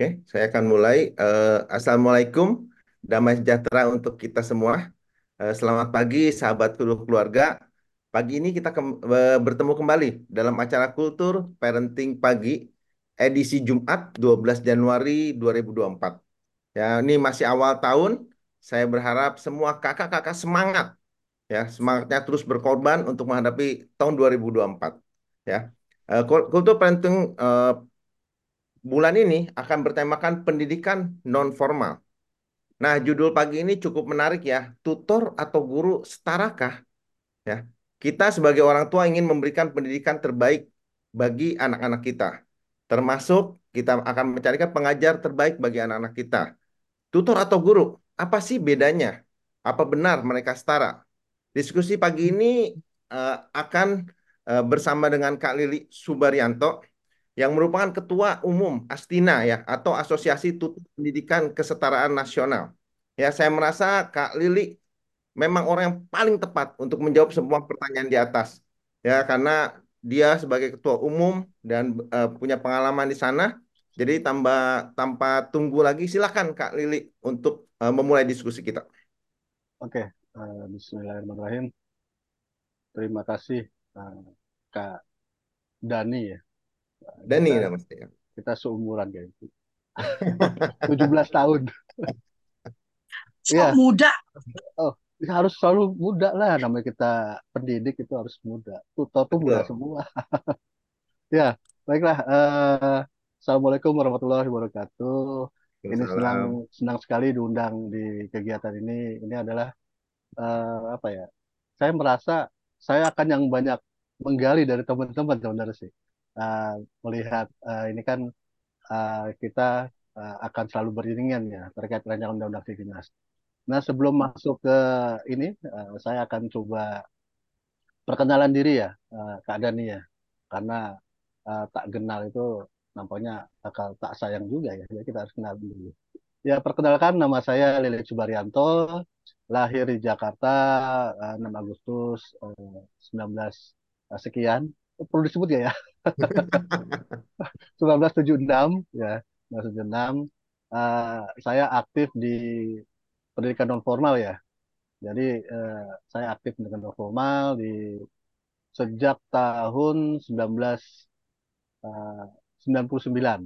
Oke, saya akan mulai. Eh, Assalamualaikum, damai sejahtera untuk kita semua. Eh, selamat pagi, sahabat keluarga. Pagi ini kita kem- eh, bertemu kembali dalam acara Kultur Parenting Pagi, edisi Jumat 12 Januari 2024. Ya, ini masih awal tahun. Saya berharap semua kakak-kakak semangat, ya, semangatnya terus berkorban untuk menghadapi tahun 2024. Ya, Kul- Kultur Parenting bulan ini akan bertemakan pendidikan non formal. Nah, judul pagi ini cukup menarik ya. Tutor atau guru setarakah? Ya, kita sebagai orang tua ingin memberikan pendidikan terbaik bagi anak-anak kita. Termasuk kita akan mencarikan pengajar terbaik bagi anak-anak kita. Tutor atau guru, apa sih bedanya? Apa benar mereka setara? Diskusi pagi ini eh, akan eh, bersama dengan Kak Lili Subaryanto yang merupakan Ketua Umum Astina ya atau Asosiasi Tutor Pendidikan Kesetaraan Nasional. Ya, saya merasa Kak Lili memang orang yang paling tepat untuk menjawab semua pertanyaan di atas. Ya, karena dia sebagai Ketua Umum dan eh, punya pengalaman di sana. Jadi tambah tanpa tunggu lagi silakan Kak Lili untuk eh, memulai diskusi kita. Oke, eh, Bismillahirrahmanirrahim. Terima kasih eh, Kak Dani ya. Dani Kita nama saya. kita seumuran kayak gitu. 17 tahun. Sok Iya, muda. oh, harus selalu muda lah namanya kita pendidik itu harus muda. Tutor tuh muda semua. Ya, baiklah. eh, Assalamualaikum warahmatullahi wabarakatuh. Ini senang senang sekali diundang di kegiatan ini. Ini adalah eh, apa ya? Saya merasa saya akan yang banyak menggali dari teman-teman sebenarnya sih. Eh, melihat eh, ini kan eh, kita eh, akan selalu beriringan ya terkait rancangan undang-undang Sidinas. Nah, sebelum masuk ke ini, eh, saya akan coba perkenalan diri ya, eh, Kak Dani ya. Karena eh, tak kenal itu nampaknya bakal tak sayang juga ya. Jadi kita harus kenal dulu. Ya, perkenalkan nama saya Lilik Subaryanto, lahir di Jakarta eh, 6 Agustus eh, 19 sekian. Perlu disebut ya ya? 1976 ya, 1976. Eh, saya aktif di pendidikan non formal ya. Jadi eh, saya aktif pendidikan non formal di sejak tahun 1999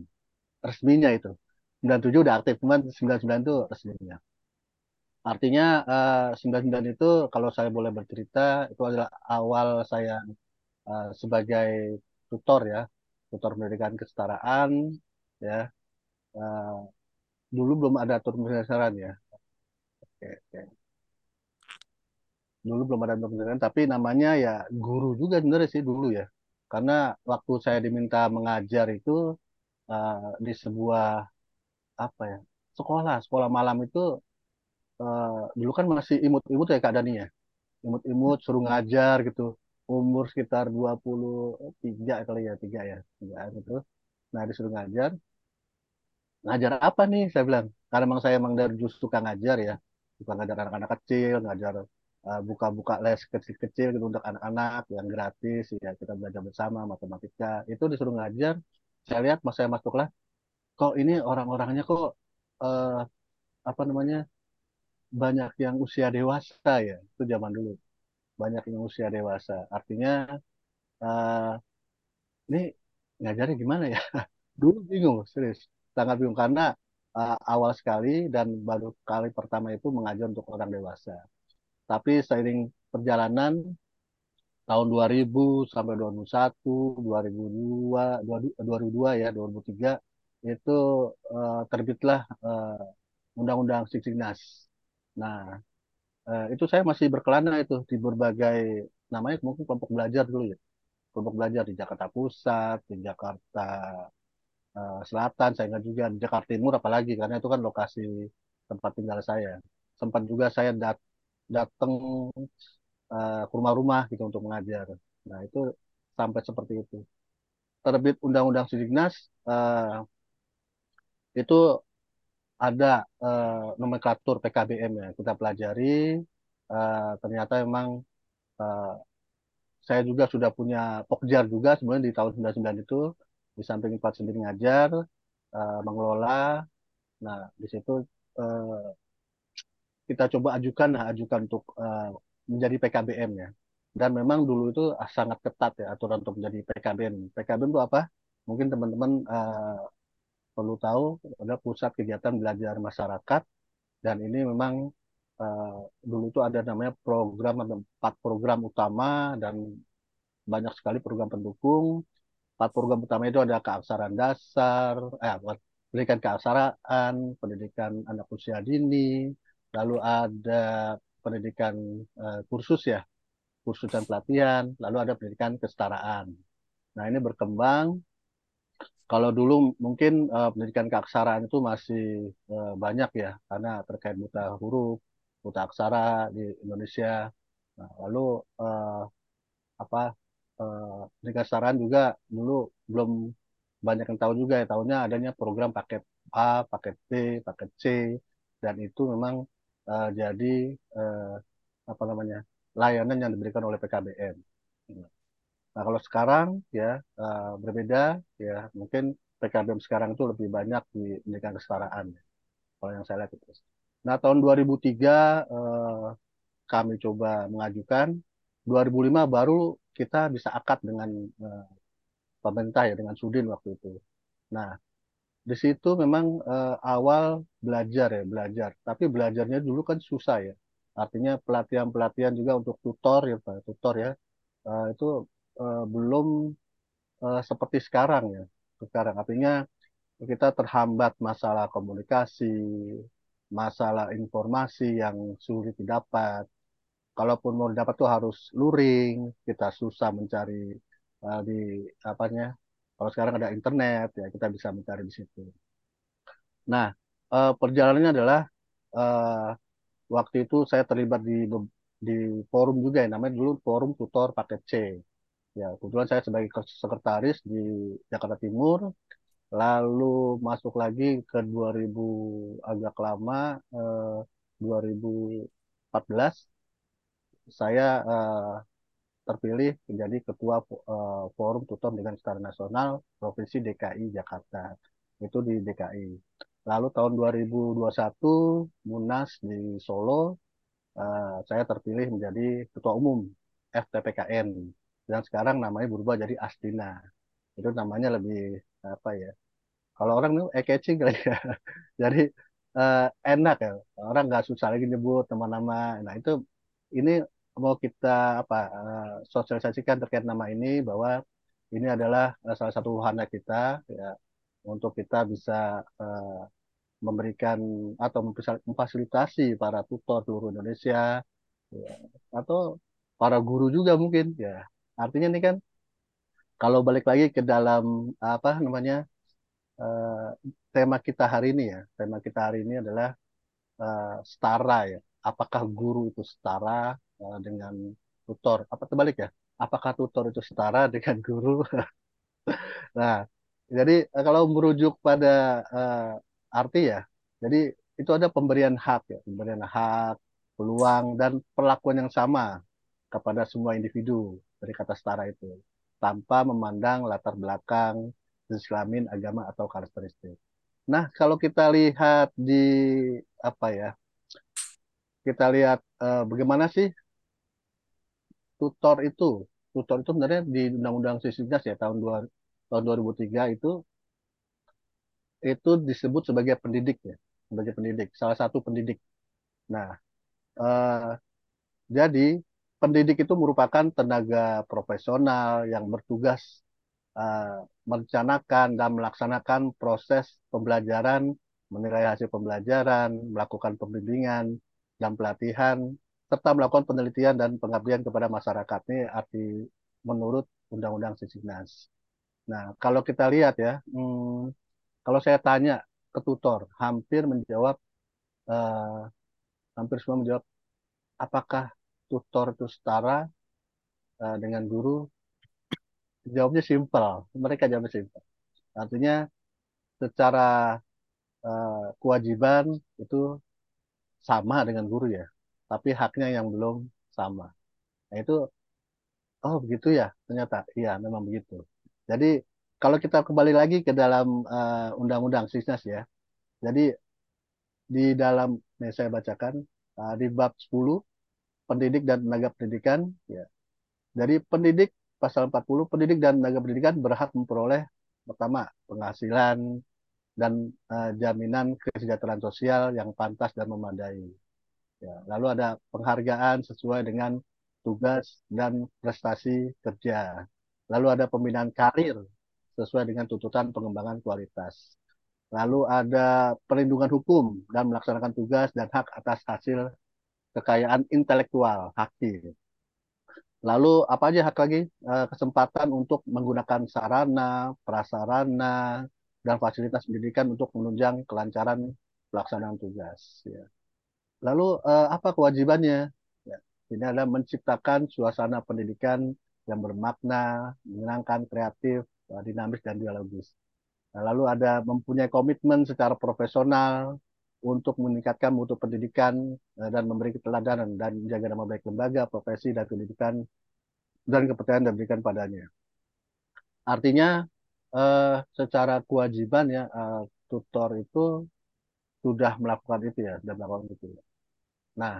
resminya itu. 97 udah aktif, cuman 99 itu resminya. Artinya eh, 99 itu kalau saya boleh bercerita itu adalah awal saya eh, sebagai tutor ya, tutor pendidikan kesetaraan ya. Eh, dulu belum ada tutor pendidikan ya. Oke, oke. Dulu belum ada tutor pendidikan, tapi namanya ya guru juga sebenarnya sih dulu ya. Karena waktu saya diminta mengajar itu eh, di sebuah apa ya sekolah sekolah malam itu eh, dulu kan masih imut-imut ya Kak Dani ya imut-imut suruh ngajar gitu umur sekitar 23 kali ya tiga ya tigaan gitu nah disuruh ngajar. Ngajar apa nih? Saya bilang karena emang saya emang dari justru suka ngajar ya. Suka ngajar anak-anak kecil ngajar eh, buka-buka les kecil-kecil gitu untuk anak-anak yang gratis. Ya kita belajar bersama matematika. Itu disuruh ngajar. Saya lihat pas saya masuk kok ini orang-orangnya kok eh, apa namanya banyak yang usia dewasa ya. Itu zaman dulu banyak yang usia dewasa. Artinya eh, ini ngajarnya gimana ya? Dulu bingung serius. Sangat bingung karena eh, awal sekali dan baru kali pertama itu mengajar untuk orang dewasa. Tapi seiring perjalanan tahun 2000 sampai 2001 2002 2002 ya 2003 itu eh, terbitlah eh, Undang-Undang Siksiknas Nah, eh, itu saya masih berkelana itu di berbagai namanya mungkin kelompok belajar dulu ya. Kelompok belajar di Jakarta Pusat, di Jakarta eh, Selatan, saya ingat juga di Jakarta Timur apalagi karena itu kan lokasi tempat tinggal saya. Sempat juga saya dat datang eh, ke rumah-rumah gitu untuk mengajar. Nah, itu sampai seperti itu. Terbit Undang-Undang Sidiknas eh, itu ada eh, nomenklatur PKBM ya kita pelajari eh, ternyata memang eh, saya juga sudah punya pokjar juga sebenarnya di tahun 99 itu di samping empat sendiri ngajar uh, mengelola. Nah, di situ uh, kita coba ajukan, nah, ajukan untuk uh, menjadi PKBM ya. Dan memang dulu itu sangat ketat ya aturan untuk menjadi PKBM. PKBM itu apa? Mungkin teman-teman uh, perlu tahu ada pusat kegiatan belajar masyarakat dan ini memang uh, dulu itu ada namanya program ada empat program utama dan banyak sekali program pendukung. Empat program utama itu ada keaksaraan dasar, eh, pendidikan keaksaraan, pendidikan anak usia dini, lalu ada pendidikan uh, kursus ya, kursus dan pelatihan, lalu ada pendidikan kesetaraan. Nah ini berkembang. Kalau dulu mungkin uh, pendidikan keaksaraan itu masih uh, banyak ya, karena terkait buta huruf, buta aksara di Indonesia. Nah, lalu uh, apa uh, pendidikan kesetaraan juga dulu belum banyak yang tahu juga ya, tahunya adanya program paket A, paket B, paket C, dan itu memang uh, jadi uh, apa namanya layanan yang diberikan oleh PKBM. Nah kalau sekarang ya uh, berbeda ya mungkin PKBM sekarang itu lebih banyak di pendidikan kesetaraan. Kalau yang saya lihat itu. Nah tahun 2003 uh, kami coba mengajukan, 2005 baru kita bisa akad dengan uh, pemerintah ya dengan Sudin waktu itu. Nah di situ memang uh, awal belajar ya belajar tapi belajarnya dulu kan susah ya artinya pelatihan pelatihan juga untuk tutor ya tutor ya uh, itu uh, belum uh, seperti sekarang ya sekarang artinya kita terhambat masalah komunikasi masalah informasi yang sulit didapat kalaupun mau didapat tuh harus luring kita susah mencari uh, di apanya kalau sekarang ada internet, ya kita bisa mencari di situ. Nah, uh, perjalanannya adalah uh, waktu itu saya terlibat di di forum juga ya, namanya dulu forum tutor paket C. Ya, kebetulan saya sebagai sekretaris di Jakarta Timur, lalu masuk lagi ke 2000 agak lama, eh, 2014, saya eh, terpilih menjadi ketua uh, forum tutor dengan skala nasional provinsi DKI Jakarta. Itu di DKI lalu tahun 2021 Munas di Solo uh, saya terpilih menjadi ketua umum FTPKN dan sekarang namanya berubah jadi Asdina. Itu namanya lebih apa ya kalau orang itu e-catching kali ya. Jadi uh, enak ya orang nggak susah lagi nyebut nama-nama. Nah itu ini mau kita apa uh, sosialisasikan terkait nama ini bahwa ini adalah uh, salah satu wahana kita ya untuk kita bisa uh, memberikan atau memfasilitasi para tutor seluruh Indonesia ya, atau para guru juga mungkin ya artinya ini kan kalau balik lagi ke dalam apa namanya uh, tema kita hari ini ya. Tema kita hari ini adalah uh, setara ya. Apakah guru itu setara uh, dengan tutor? Apa terbalik ya? Apakah tutor itu setara dengan guru? Nah jadi kalau merujuk pada arti ya jadi itu ada pemberian hak ya. Pemberian hak peluang dan perlakuan yang sama kepada semua individu dari kata setara itu tanpa memandang latar belakang jenis kelamin agama atau karakteristik. Nah kalau kita lihat di apa ya kita lihat uh, bagaimana sih tutor itu? Tutor itu sebenarnya di Undang-Undang Sisdiknas ya tahun 2, tahun 2003 itu itu disebut sebagai pendidik ya sebagai pendidik salah satu pendidik. Nah uh, jadi pendidik itu merupakan tenaga profesional yang bertugas uh, merencanakan dan melaksanakan proses pembelajaran menilai hasil pembelajaran melakukan pembimbingan dan pelatihan serta melakukan penelitian dan pengabdian kepada masyarakat ini arti menurut Undang-Undang Sisdiknas. Nah, kalau kita lihat ya, hmm, kalau saya tanya ke tutor, hampir menjawab, uh, hampir semua menjawab, apakah tutor itu setara uh, dengan guru? Jawabnya simpel, mereka jawabnya simpel. Artinya secara uh, kewajiban itu sama dengan guru ya, tapi haknya yang belum sama. Nah itu, oh begitu ya, ternyata iya memang begitu. Jadi kalau kita kembali lagi ke dalam uh, undang-undang Sisnas ya. Jadi di dalam nih saya bacakan uh, di bab 10 pendidik dan tenaga pendidikan ya. Dari pendidik pasal 40 pendidik dan tenaga pendidikan berhak memperoleh pertama penghasilan dan uh, jaminan kesejahteraan sosial yang pantas dan memadai. Ya, lalu ada penghargaan sesuai dengan tugas dan prestasi kerja. Lalu ada pembinaan karir sesuai dengan tuntutan pengembangan kualitas. Lalu ada perlindungan hukum dan melaksanakan tugas dan hak atas hasil kekayaan intelektual, HAKI. Lalu apa aja hak lagi? Eh, kesempatan untuk menggunakan sarana, prasarana, dan fasilitas pendidikan untuk menunjang kelancaran pelaksanaan tugas. Ya. Lalu eh, apa kewajibannya? Ya, ini adalah menciptakan suasana pendidikan yang bermakna, menyenangkan, kreatif, eh, dinamis, dan dialogis. Nah, lalu ada mempunyai komitmen secara profesional untuk meningkatkan mutu pendidikan dan memberi keteladanan dan menjaga nama baik lembaga, profesi, dan pendidikan dan kepercayaan yang diberikan padanya. Artinya eh, secara kewajiban ya eh, tutor itu sudah melakukan itu ya, sudah melakukan itu. Ya. Nah,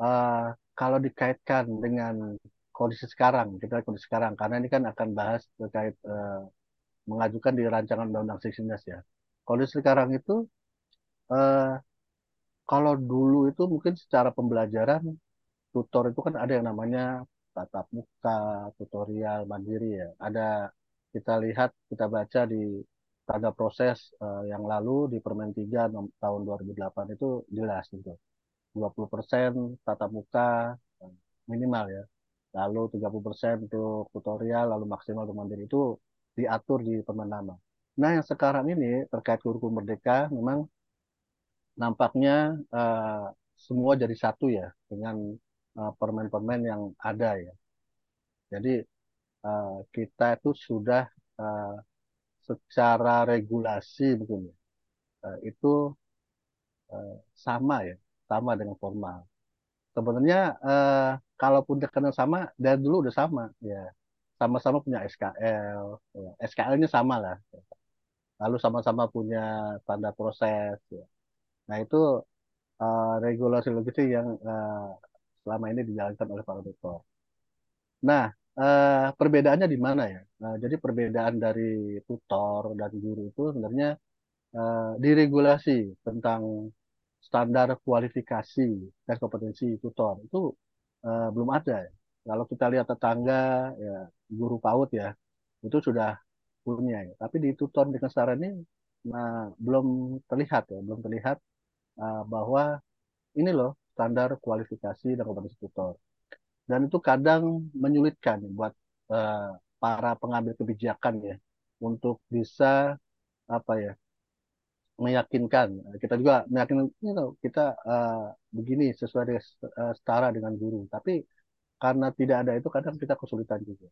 eh, kalau dikaitkan dengan kondisi sekarang, kita kondisi sekarang, karena ini kan akan bahas terkait eh, mengajukan di rancangan undang-undang ya. Kondisi sekarang itu, eh, kalau dulu itu mungkin secara pembelajaran tutor itu kan ada yang namanya tatap muka, tutorial mandiri ya. Ada kita lihat, kita baca di tanda proses uh, yang lalu di Permen 3 tahun 2008 itu jelas gitu. 20% tatap muka eh, minimal ya. Lalu 30% untuk tutorial, lalu maksimal untuk mandiri itu diatur di Permen. Nah, yang sekarang ini terkait kurikulum merdeka memang nampaknya uh, semua jadi satu ya dengan Eh, permen-permen yang ada ya. Jadi uh, kita itu sudah uh, secara regulasi mungkin uh, itu uh, sama ya, sama dengan formal. Sebenarnya uh, kalaupun terkenal sama dari dulu udah sama ya, sama-sama punya SKL, ya. SKL-nya sama lah. Lalu sama-sama punya tanda proses. Ya. Nah itu uh, regulasi logistik yang uh, selama ini dijalankan oleh para dokter. Nah, eh, perbedaannya di mana ya? Nah, jadi perbedaan dari tutor dan guru itu sebenarnya eh, diregulasi tentang standar kualifikasi dan kompetensi tutor itu eh, belum ada. Ya. Kalau kita lihat tetangga, ya, guru PAUD ya, itu sudah punya. Ya. Tapi di tutor dengan sekarang ini nah, belum terlihat ya, belum terlihat uh, bahwa ini loh standar kualifikasi dan kompetensi tutor. Dan itu kadang menyulitkan buat uh, para pengambil kebijakan ya untuk bisa apa ya meyakinkan. Kita juga meyakinkan you know, kita uh, begini sesuai dengan uh, setara dengan guru. Tapi karena tidak ada itu kadang kita kesulitan juga.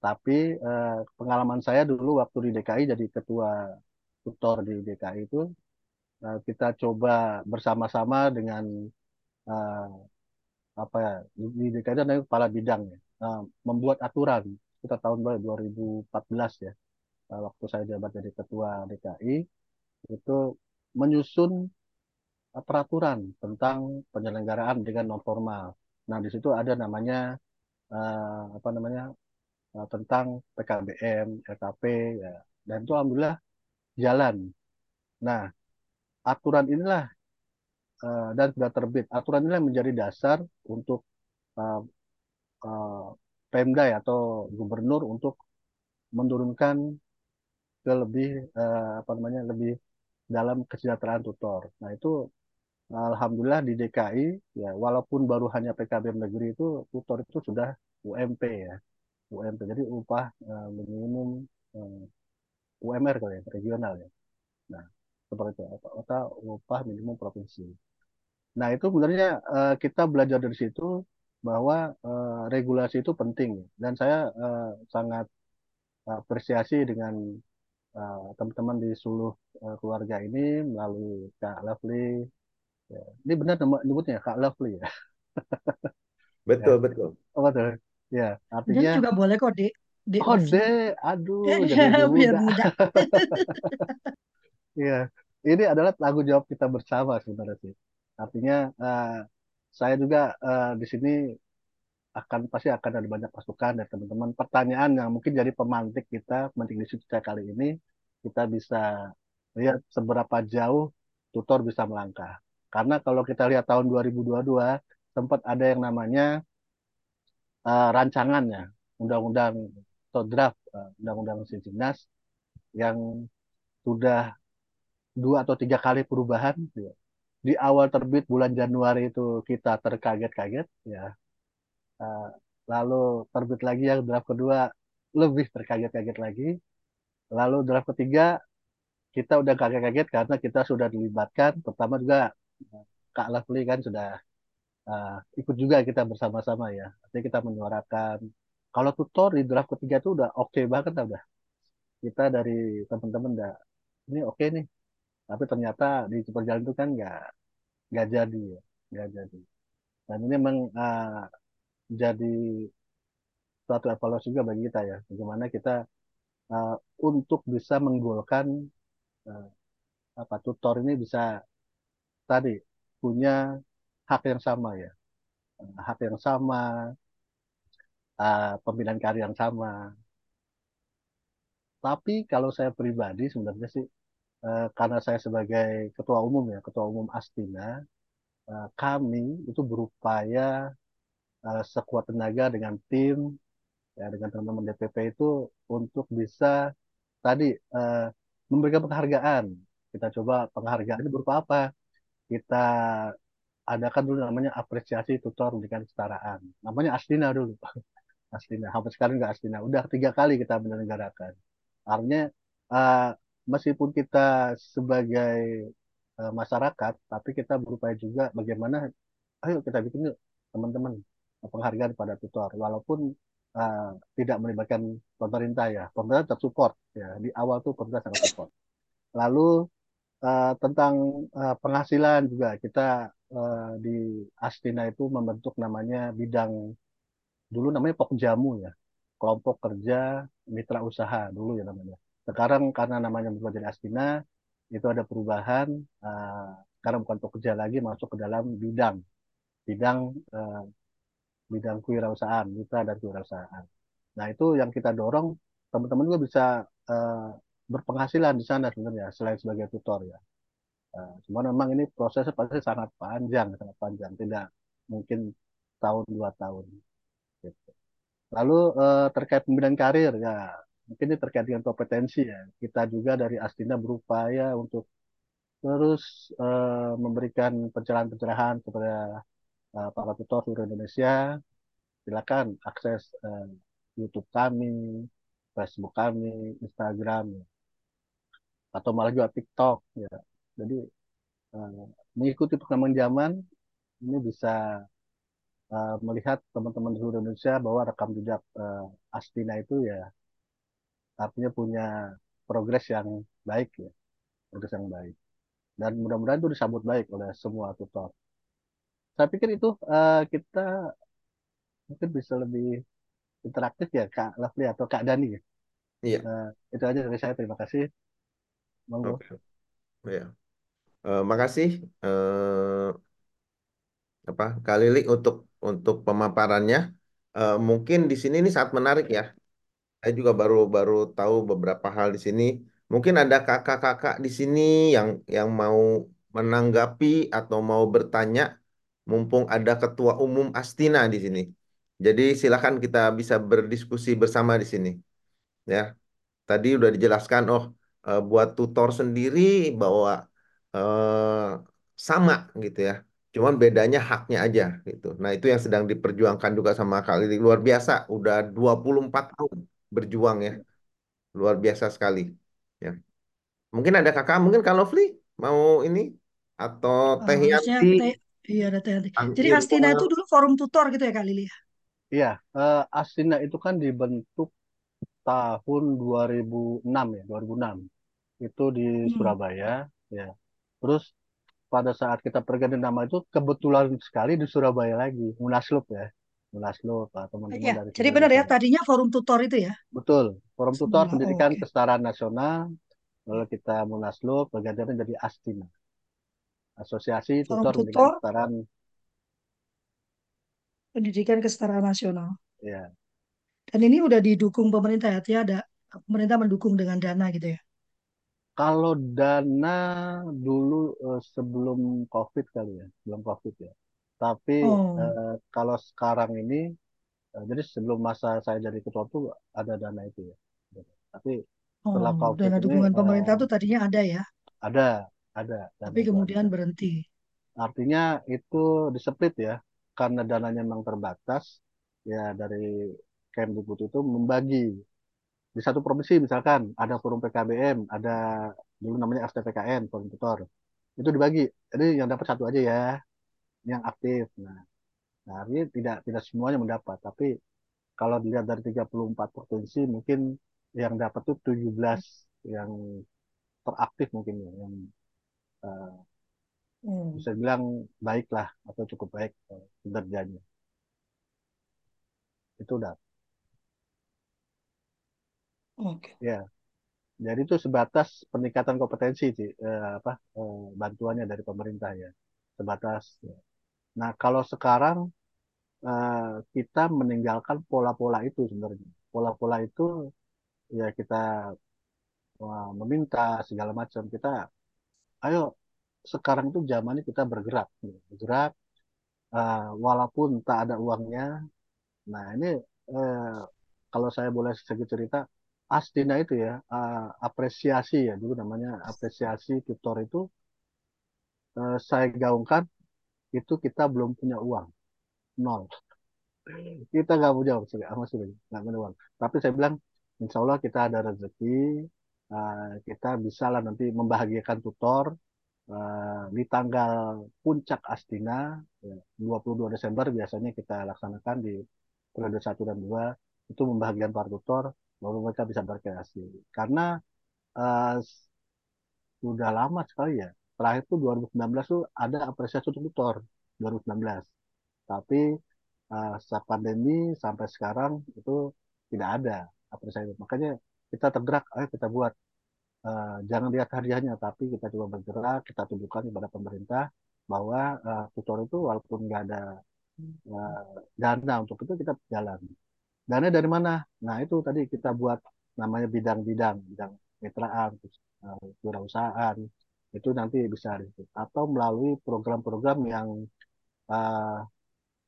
Tapi uh, pengalaman saya dulu waktu di DKI jadi ketua tutor di DKI itu uh, kita coba bersama-sama dengan uh, apa ya di DKI ada kepala bidang ya uh, membuat aturan kita tahun 2014 ya uh, waktu saya jabat jadi ketua DKI itu menyusun uh, peraturan tentang penyelenggaraan dengan non formal. Nah di situ ada namanya uh, apa namanya uh, tentang PKBM, LKP ya dan itu alhamdulillah jalan. Nah aturan inilah uh, dan sudah terbit. Aturan ini menjadi dasar untuk uh, uh, Pemda ya, atau gubernur untuk menurunkan ke lebih uh, apa namanya lebih dalam kesejahteraan tutor. Nah itu alhamdulillah di DKI ya walaupun baru hanya PKBM negeri itu tutor itu sudah UMP ya UMP jadi upah uh, minimum uh, UMR kali ya regional ya. Nah seperti itu atau upah minimum provinsi. Nah, itu sebenarnya uh, kita belajar dari situ bahwa uh, regulasi itu penting dan saya uh, sangat apresiasi dengan teman-teman uh, di seluruh uh, keluarga ini melalui Kak Lovely. Ya. Ini benar nyebutnya Kak Lovely ya. Betul, ya. betul. Oh, betul. Ya, artinya juga boleh kok, Dik. D Oh, D. Ovli. Aduh, Biar muda. mudah. Iya, ini adalah tanggung jawab kita bersama sebenarnya sih. Artinya eh, saya juga eh, di sini akan pasti akan ada banyak masukan dari teman-teman. Pertanyaan yang mungkin jadi pemantik kita, pemantik diskusi kita kali ini, kita bisa lihat seberapa jauh tutor bisa melangkah. Karena kalau kita lihat tahun 2022, sempat ada yang namanya eh, rancangannya, undang-undang atau draft eh, undang-undang Sisdiknas yang sudah dua atau tiga kali perubahan. ya. Di awal terbit bulan Januari itu kita terkaget-kaget, ya. Eh, lalu terbit lagi yang draft kedua lebih terkaget-kaget lagi. Lalu draft ketiga kita udah kaget-kaget karena kita sudah dilibatkan. Pertama juga eh, Kak Lovely kan sudah eh, ikut juga kita bersama-sama ya. Artinya kita menyuarakan. Kalau tutor di draft ketiga itu udah oke banget lah udah. Kita dari teman-teman udah ini oke nih. Tapi ternyata di perjalanan itu kan nggak nggak jadi ya, nggak jadi. Dan ini memang eh, jadi suatu evaluasi juga bagi kita ya. Bagaimana kita eh, untuk bisa menggolkan eh, apa tutor ini bisa tadi punya hak yang sama ya, hak yang sama, eh, pembinaan karir yang sama. Tapi kalau saya pribadi sebenarnya sih eh, karena saya sebagai ketua umum ya, ketua umum Astina, eh, kami itu berupaya eh, sekuat tenaga dengan tim ya dengan teman-teman DPP itu untuk bisa tadi memberikan penghargaan. Kita coba penghargaan ini berupa apa? Kita adakan dulu namanya apresiasi tutor pendidikan kesetaraan. Namanya Astina dulu. Astina. Sampai sekarang nggak Astina. Udah tiga kali kita menyelenggarakan. Artinya meskipun kita sebagai eh, masyarakat, tapi kita berupaya juga bagaimana, ayo kita bikin yuk teman-teman penghargaan pada tutor. Walaupun eh, tidak melibatkan pemerintah ya. Pemerintah tetap support ya. Di awal tuh pemerintah sangat support. Lalu eh, tentang eh, penghasilan juga kita eh, di Astina itu membentuk namanya bidang dulu namanya Pokjamu ya kelompok kerja mitra usaha dulu ya namanya sekarang karena namanya berubah jadi Astina itu ada perubahan eh, karena bukan pekerja lagi masuk ke dalam bidang bidang eh, bidang kewirausahaan mitra dan kewirausahaan nah itu yang kita dorong teman-teman juga bisa eh, berpenghasilan di sana sebenarnya selain sebagai tutor ya Eh, cuma memang ini prosesnya pasti sangat panjang, sangat panjang. Tidak mungkin tahun dua tahun. Gitu. Lalu eh, terkait pembinaan karir ya, mungkin ini terkait dengan kompetensi ya. Kita juga dari Astina berupaya untuk terus eh, memberikan pencerahan-pencerahan kepada eh, para tutor seluruh Indonesia. Silakan akses eh, YouTube kami, Facebook kami, Instagram, atau malah juga TikTok ya. Jadi mengikuti perkembangan zaman ini bisa melihat teman-teman seluruh Indonesia bahwa rekam jejak Astina itu ya artinya punya progres yang baik ya, progres yang baik. Dan mudah-mudahan itu disambut baik oleh semua tutor. Saya pikir itu eh, kita mungkin bisa lebih interaktif ya Kak Lovely atau Kak Dani ya. Iya. Eh, itu aja dari saya. Terima kasih. Monggo. Oke. Ya. Eh, makasih eh, apa Kak Lilik untuk untuk pemaparannya. Eh, mungkin di sini ini sangat menarik ya. Saya juga baru baru tahu beberapa hal di sini. Mungkin ada kakak-kakak di sini yang yang mau menanggapi atau mau bertanya, mumpung ada ketua umum Astina di sini. Jadi silakan kita bisa berdiskusi bersama di sini. Ya, tadi udah dijelaskan, oh eh, buat tutor sendiri bahwa eh, sama gitu ya. Cuman bedanya haknya aja gitu. Nah, itu yang sedang diperjuangkan juga sama Kak Lili. Luar biasa, udah 24 tahun berjuang ya. Luar biasa sekali. Ya. Mungkin ada kakak, mungkin Kak Lovely mau ini atau Eh, Teh teh, iya ada teh. Jadi akhir Astina itu dulu forum tutor gitu ya Kak Lili? ya? Iya, eh, Astina itu kan dibentuk tahun 2006 ya, 2006. Itu di Hmm. Surabaya ya. Terus pada saat kita pergantian nama itu kebetulan sekali di Surabaya lagi, Munaslup ya. Munaslup, uh, teman-teman Ya, dari jadi benar ya, tadinya forum tutor itu ya Betul, Forum Tutor. Oh, Pendidikan oke. Kesetaraan Nasional, lalu kita Munaslup, bergantian jadi ASTINA, Asosiasi Forum Tutor Pendidikan tutor Kesetaraan, pendidikan kesetaraan nasional. ya. Dan ini udah didukung pemerintah ya, artinya ada pemerintah mendukung dengan dana gitu ya. Kalau dana dulu eh, sebelum COVID kali ya, sebelum COVID ya. Tapi Oh, eh, kalau sekarang ini, eh, jadi sebelum masa saya jadi ketua tuh ada dana itu ya. Tapi setelah oh, COVID dana ini dukungan pemerintah eh, tuh tadinya ada ya, ada, ada dana tapi itu kemudian ada. berhenti. Artinya itu diseplit ya, karena dananya memang terbatas, ya dari Kemdikbud itu membagi di satu provinsi misalkan ada forum PKBM, ada dulu namanya FTPKN, forum tutor, itu dibagi. Jadi yang dapat satu aja ya, yang aktif. Nah, nah ini tidak tidak semuanya mendapat, tapi kalau dilihat dari 34 provinsi mungkin yang dapat tuh 17 yang teraktif mungkin ya, yang eh, Hmm, bisa bilang baik lah atau cukup baik eh, kinerjanya. Itu udah. oke. Ya, jadi itu sebatas peningkatan kompetensi sih, eh, apa eh, bantuannya dari pemerintah ya, sebatas. ya. Nah, kalau sekarang eh, kita meninggalkan pola-pola itu sebenarnya. Pola-pola itu ya kita eh, meminta segala macam. Kita, ayo sekarang itu zamannya kita bergerak, bergerak eh, walaupun tak ada uangnya. Nah, ini kalau saya boleh sedikit cerita, Astina itu ya apresiasi ya dulu namanya apresiasi tutor itu saya gaungkan itu kita belum punya uang. Nol. Kita nggak punya uang sudah nggak punya uang. Tapi saya bilang insya Allah kita ada rezeki eh, kita bisa lah nanti membahagiakan tutor eh, di tanggal puncak Astina ya, 22 Desember biasanya kita laksanakan di periode satu dan dua. Itu membahagiakan para tutor baru mereka bisa berkreasi. Karena eh, sudah lama sekali ya terakhir tuh 2019 tuh ada apresiasi untuk tutor 2019 tapi uh, saat pandemi sampai sekarang itu tidak ada apresiasi. Makanya kita tergerak, ayo kita buat. Uh, jangan lihat hadiahnya, tapi kita coba bergerak, kita tunjukkan kepada pemerintah bahwa uh, tutor itu walaupun nggak ada uh, dana untuk itu kita jalan. Dana dari mana? Nah itu tadi kita buat namanya bidang-bidang, bidang mitraan, uh, wirausahaan, itu nanti bisa atau melalui program-program yang uh,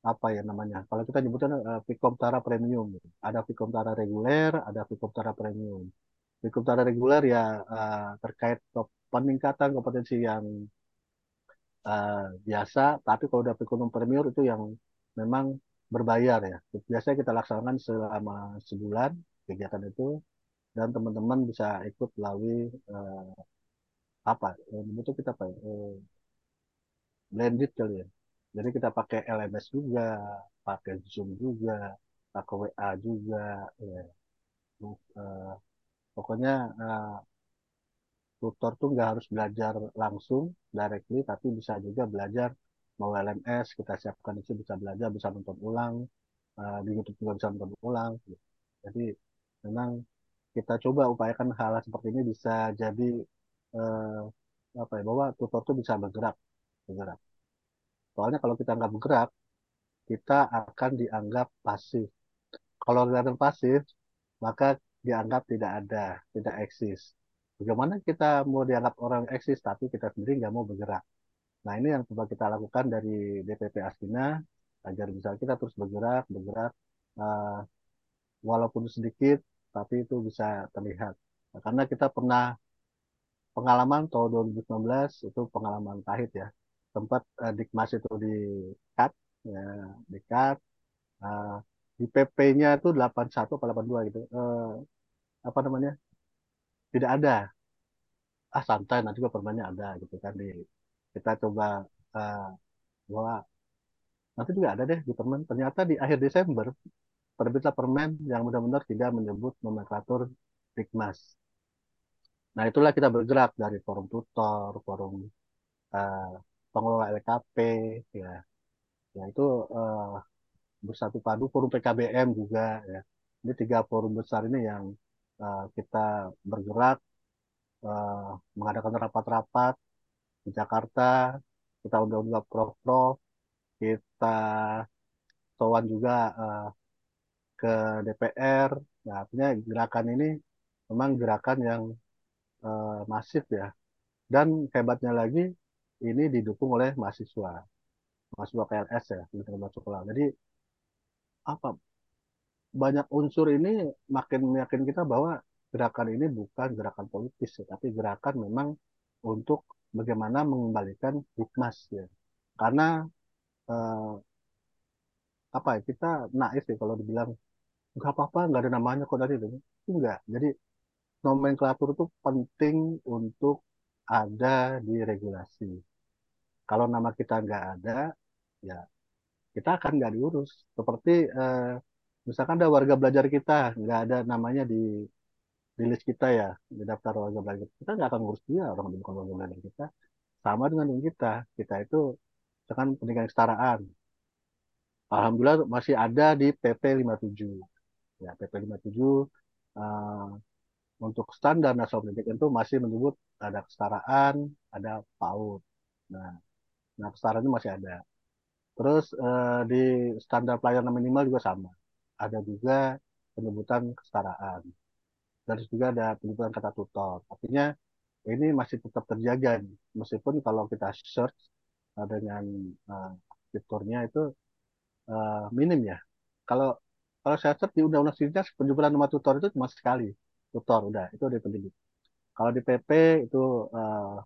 apa ya namanya? Kalau kita nyebutnya uh, Vikomtara Premium. Ada Vikomtara reguler, ada Vikomtara Premium. Vikomtara reguler ya uh, terkait peningkatan kompetensi yang uh, biasa, tapi kalau udah Vikomtara Premium itu yang memang berbayar ya. Biasanya kita laksanakan selama sebulan kegiatan itu dan teman-teman bisa ikut melalui uh, apa? Itu kita apa? Uh, blended kali ya. Jadi kita pakai LMS juga, pakai Zoom juga, pakai WA juga. Ya. Uh, pokoknya uh, tutor tuh nggak harus belajar langsung directly, tapi bisa juga belajar mau LMS kita siapkan itu bisa belajar, bisa nonton ulang, uh, di YouTube juga bisa nonton ulang. Jadi memang kita coba upayakan -hal seperti ini bisa jadi uh, apa ya bahwa tutor tuh bisa bergerak, bergerak. Soalnya kalau kita nggak bergerak, kita akan dianggap pasif. Kalau kelihatan pasif, maka dianggap tidak ada, tidak eksis. Bagaimana kita mau dianggap orang eksis, tapi kita sendiri nggak mau bergerak. Nah ini yang coba kita lakukan dari DPP Astina, agar bisa kita terus bergerak, bergerak, uh, walaupun sedikit, tapi itu bisa terlihat. Nah, karena kita pernah pengalaman tahun 2019 itu pengalaman pahit ya. Tempat uh, Dikmas itu di cut ya di cut uh, di PP-nya itu 81 atau 82 gitu. Uh, apa namanya? Tidak ada. Ah santai nanti juga permennya ada gitu kan di kita coba uh, nanti juga ada deh di permen. Ternyata di akhir Desember terbitlah permen yang benar-benar tidak menyebut nomenklatur Dikmas nah itulah kita bergerak dari forum tutor forum uh, pengelola LKP ya. Ya itu uh, bersatu padu forum PKBM juga ya. Ini tiga forum besar ini yang uh, kita bergerak uh, mengadakan rapat-rapat di Jakarta. Kita undang-undang prof-prof. Kita sowan juga uh, ke DPR nah artinya gerakan ini memang gerakan yang uh, masif ya. Dan hebatnya lagi ini didukung oleh mahasiswa. Mahasiswa PLS ya masuk sekolah. Jadi apa banyak unsur ini makin meyakin kita bahwa gerakan ini bukan gerakan politis ya, tapi gerakan memang untuk bagaimana mengembalikan hikmas ya. Karena eh, apa ya kita naif ya kalau dibilang nggak apa-apa nggak ada namanya kok tadi itu enggak. Jadi nomenklatur itu penting untuk ada di regulasi. Kalau nama kita nggak ada ya kita akan nggak diurus. Seperti eh, misalkan ada warga belajar kita nggak ada namanya di di list kita ya di daftar warga belajar kita nggak akan ngurus dia orang di bukan warga belajar kita. Sama dengan dengan kita kita itu misalkan pendidikan kesetaraan. Alhamdulillah masih ada di PP 57 ya PP 57 uh, untuk standar nasional pendidikan itu masih menyebut ada kesetaraan ada PAUD. Nah nah kesetaraan itu masih ada. Terus uh, di standar pelayanan minimal juga sama. Ada juga penyebutan kesetaraan. Dan juga ada penyebutan kata tutor. Artinya ini masih tetap terjaga meskipun kalau kita search uh, dengan uh, fiturnya itu uh, minim ya. Kalau kalau saya search di undang-undang Sisdiknas penyebutan nama tutor itu cuma sekali tutor udah itu udah pendidik kalau di PP itu uh,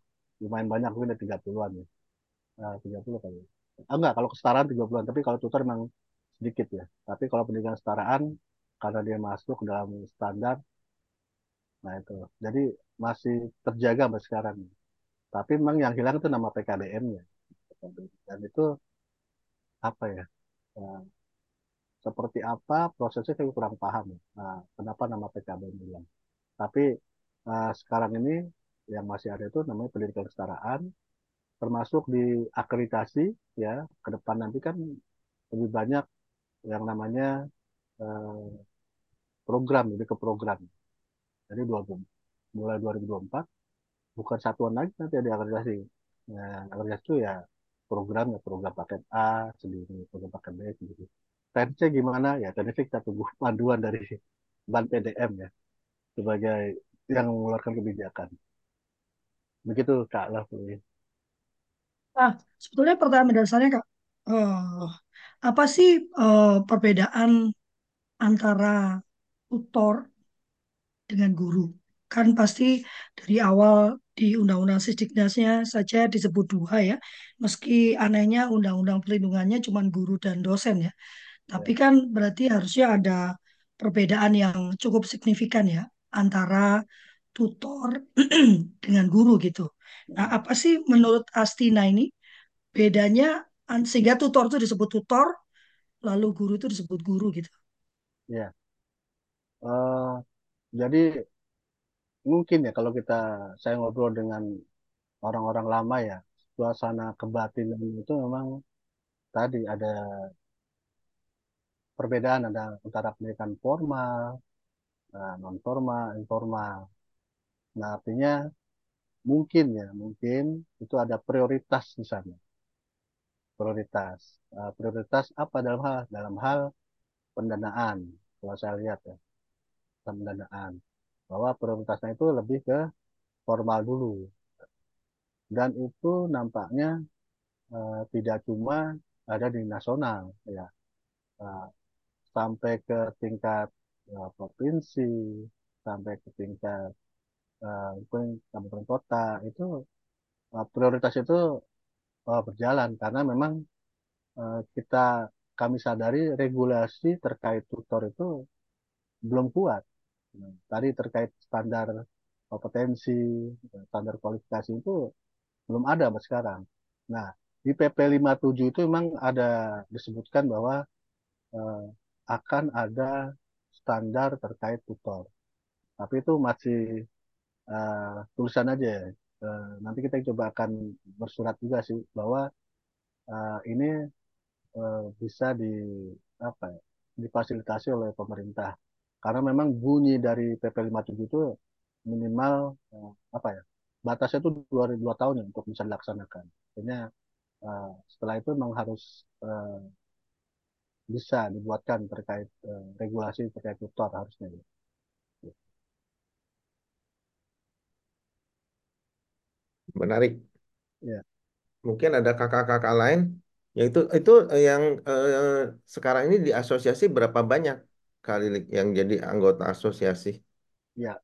lumayan banyak mungkin ada 30-an ya. Uh, 30 kali. Ah, enggak kalau kesetaraan 30-an tapi kalau tutor memang sedikit ya. Tapi kalau pendidikan kesetaraan karena dia masuk dalam standar nah itu. Jadi masih terjaga sampai sekarang. Tapi memang yang hilang itu nama PKBM-nya dan itu apa ya nah, seperti apa prosesnya saya kurang paham. Nah, kenapa nama PKBM hilang tapi uh, sekarang ini yang masih ada itu namanya pendidikan kesetaraan termasuk di akreditasi ya ke depan nanti kan lebih banyak yang namanya uh, program jadi ke program. Jadi dua mulai 2024 bukan satuan lagi nanti ada akreditasi nah, akreditasi itu ya program ya program paket A sendiri program paket B sendiri. Teknisnya gimana? Ya teknisnya kita tunggu panduan dari ban PDM ya sebagai yang mengeluarkan kebijakan begitu kak lah Nah, sebetulnya pertanyaan dasarnya kak, uh, apa sih uh, perbedaan antara tutor dengan guru? Kan pasti dari awal di Undang-Undang Sisdiknasnya saja disebut dua ya, meski anehnya Undang-Undang perlindungannya cuma guru dan dosen ya. Tapi ya. kan berarti harusnya ada perbedaan yang cukup signifikan ya antara tutor dengan guru gitu. Nah, apa sih menurut Astina ini bedanya sehingga tutor itu disebut tutor, lalu guru itu disebut guru gitu? Ya, uh, jadi mungkin ya kalau kita saya ngobrol dengan orang-orang lama ya, suasana kebatinan itu memang tadi ada perbedaan ada antara pendidikan formal, eh, non formal, informal. Nah artinya mungkin ya mungkin itu ada prioritas di sana. Prioritas, uh, prioritas apa dalam hal dalam hal pendanaan. Kalau saya lihat ya pendanaan bahwa prioritasnya itu lebih ke formal dulu dan itu nampaknya uh, tidak cuma ada di nasional ya uh, sampai ke tingkat uh, provinsi sampai ke tingkat uh, kabupaten kota itu uh, prioritas itu uh, berjalan karena memang uh, kita kami sadari regulasi terkait tutor itu belum kuat tadi terkait standar kompetensi, standar kualifikasi itu belum ada mas sekarang. Nah, di PP 57 itu memang ada disebutkan bahwa eh, akan ada standar terkait tutor. Tapi itu masih eh, tulisan aja. Eh, nanti kita coba akan bersurat juga sih bahwa eh, ini eh, bisa di apa ya, difasilitasi oleh pemerintah. Karena memang bunyi dari PP 57 itu minimal eh, apa ya? Batasnya itu dua, dua tahun ya untuk bisa dilaksanakan. Artinya eh, setelah itu memang harus eh, bisa dibuatkan terkait eh, regulasi terkait tutor harusnya. ya. Menarik. Ya, Mungkin ada kakak-kakak lain, yaitu itu yang eh, sekarang ini di asosiasi berapa banyak kali yang jadi anggota asosiasi? ya.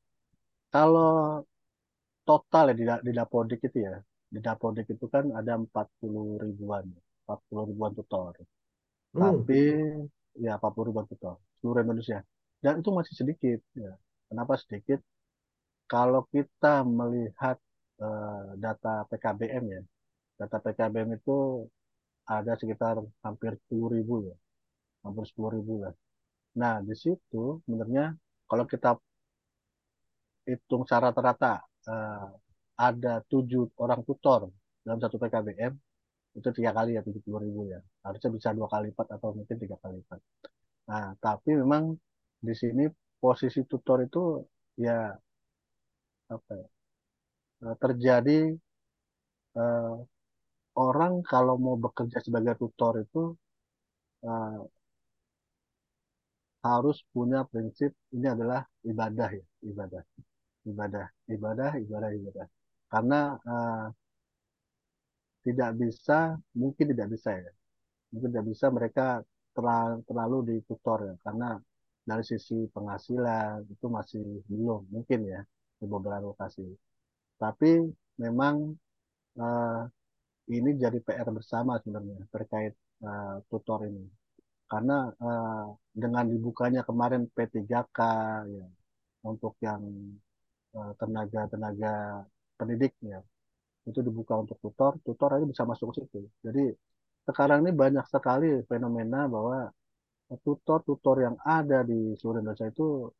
Kalau total ya di, di Dapodik itu ya, di Dapodik itu kan ada 40 ribuan, 40 ribuan tutor. Hmm, Tapi ya 40 ribuan tutor seluruh Indonesia. Dan itu masih sedikit. Ya. Kenapa sedikit? Kalau kita melihat eh, data PKBM ya, data PKBM itu ada sekitar hampir 10 ribu ya, hampir 10 ribu lah. Nah, di situ sebenarnya kalau kita hitung secara rata-rata eh, ada tujuh orang tutor dalam satu PKBM, itu tiga kali ya 70 ribu ya. Harusnya bisa dua kali lipat atau mungkin tiga kali lipat. Nah, tapi memang di sini posisi tutor itu ya apa ya, eh, terjadi eh, orang kalau mau bekerja sebagai tutor itu eh, harus punya prinsip ini adalah ibadah ya, ibadah, ibadah, ibadah, ibadah, ibadah. Karena eh, tidak bisa, mungkin tidak bisa ya, mungkin tidak bisa mereka terlalu, terlalu ditutor ya, karena dari sisi penghasilan itu masih belum mungkin ya di beberapa lokasi. Tapi memang eh, ini jadi PR bersama sebenarnya terkait eh, tutor ini. Karena eh, dengan dibukanya kemarin P3K ya, untuk yang tenaga-tenaga pendidik ya, itu dibuka untuk tutor, tutor aja bisa masuk ke situ. Jadi sekarang ini banyak sekali fenomena bahwa tutor-tutor yang ada di seluruh Indonesia itu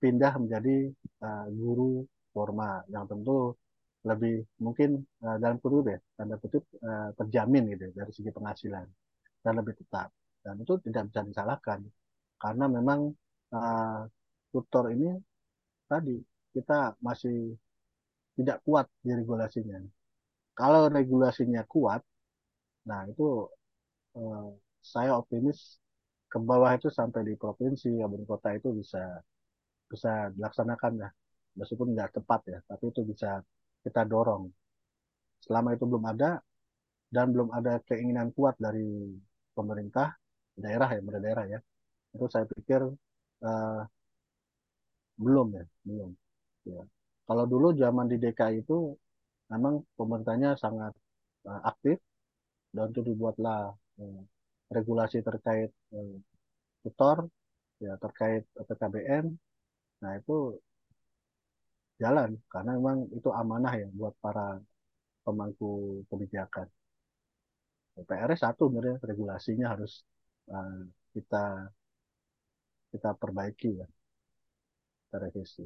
pindah menjadi uh, guru formal. Yang tentu lebih mungkin uh, dalam kutip ya tanda kutip uh, terjamin gitu ya, dari segi penghasilan. Dan lebih tetap. Dan itu tidak bisa disalahkan. Karena memang uh, tutor ini tadi kita masih tidak kuat di regulasinya. Kalau regulasinya kuat nah itu uh, saya optimis ke bawah itu sampai di provinsi kabupaten kota itu bisa bisa dilaksanakan ya meskipun nggak tepat ya tapi itu bisa kita dorong. Selama itu belum ada dan belum ada keinginan kuat dari pemerintah daerah ya pemerintah daerah ya itu saya pikir uh, belum ya belum. Ya kalau dulu zaman di DKI itu memang pemerintahnya sangat uh, aktif dan itu dibuatlah uh, regulasi terkait uh, tutor ya terkait PKBM nah itu jalan karena memang itu amanah ya buat para pemangku kebijakan. PR satu sebenarnya regulasinya harus uh, kita kita perbaiki ya, kita revisi.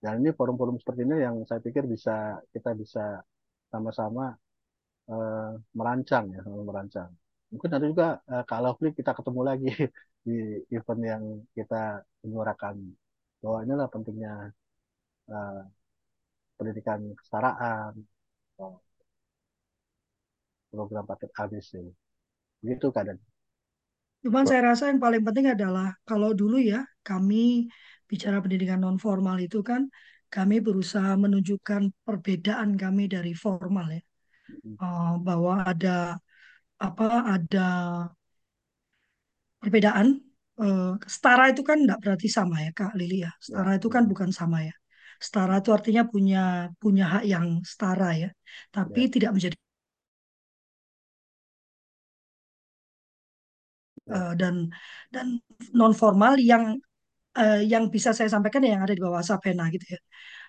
Dan ini forum-forum seperti ini yang saya pikir bisa kita bisa sama-sama uh, merancang ya, merancang. Mungkin nanti juga uh, kalau kita ketemu lagi di event yang kita menyuarakan bahwa inilah pentingnya uh, pendidikan kesetaraan, program paket ABC. Begitu keadaan. Cuman saya rasa yang paling penting adalah kalau dulu ya kami bicara pendidikan non formal itu kan kami berusaha menunjukkan perbedaan kami dari formal ya uh, bahwa ada apa ada perbedaan uh, setara itu kan tidak berarti sama ya Kak Lili ya setara Ya. itu kan bukan sama ya setara itu artinya punya punya hak yang setara ya tapi Ya. tidak menjadi Ya. uh, dan dan non formal yang uh, yang bisa saya sampaikan ya yang ada di bawah Sapena gitu ya.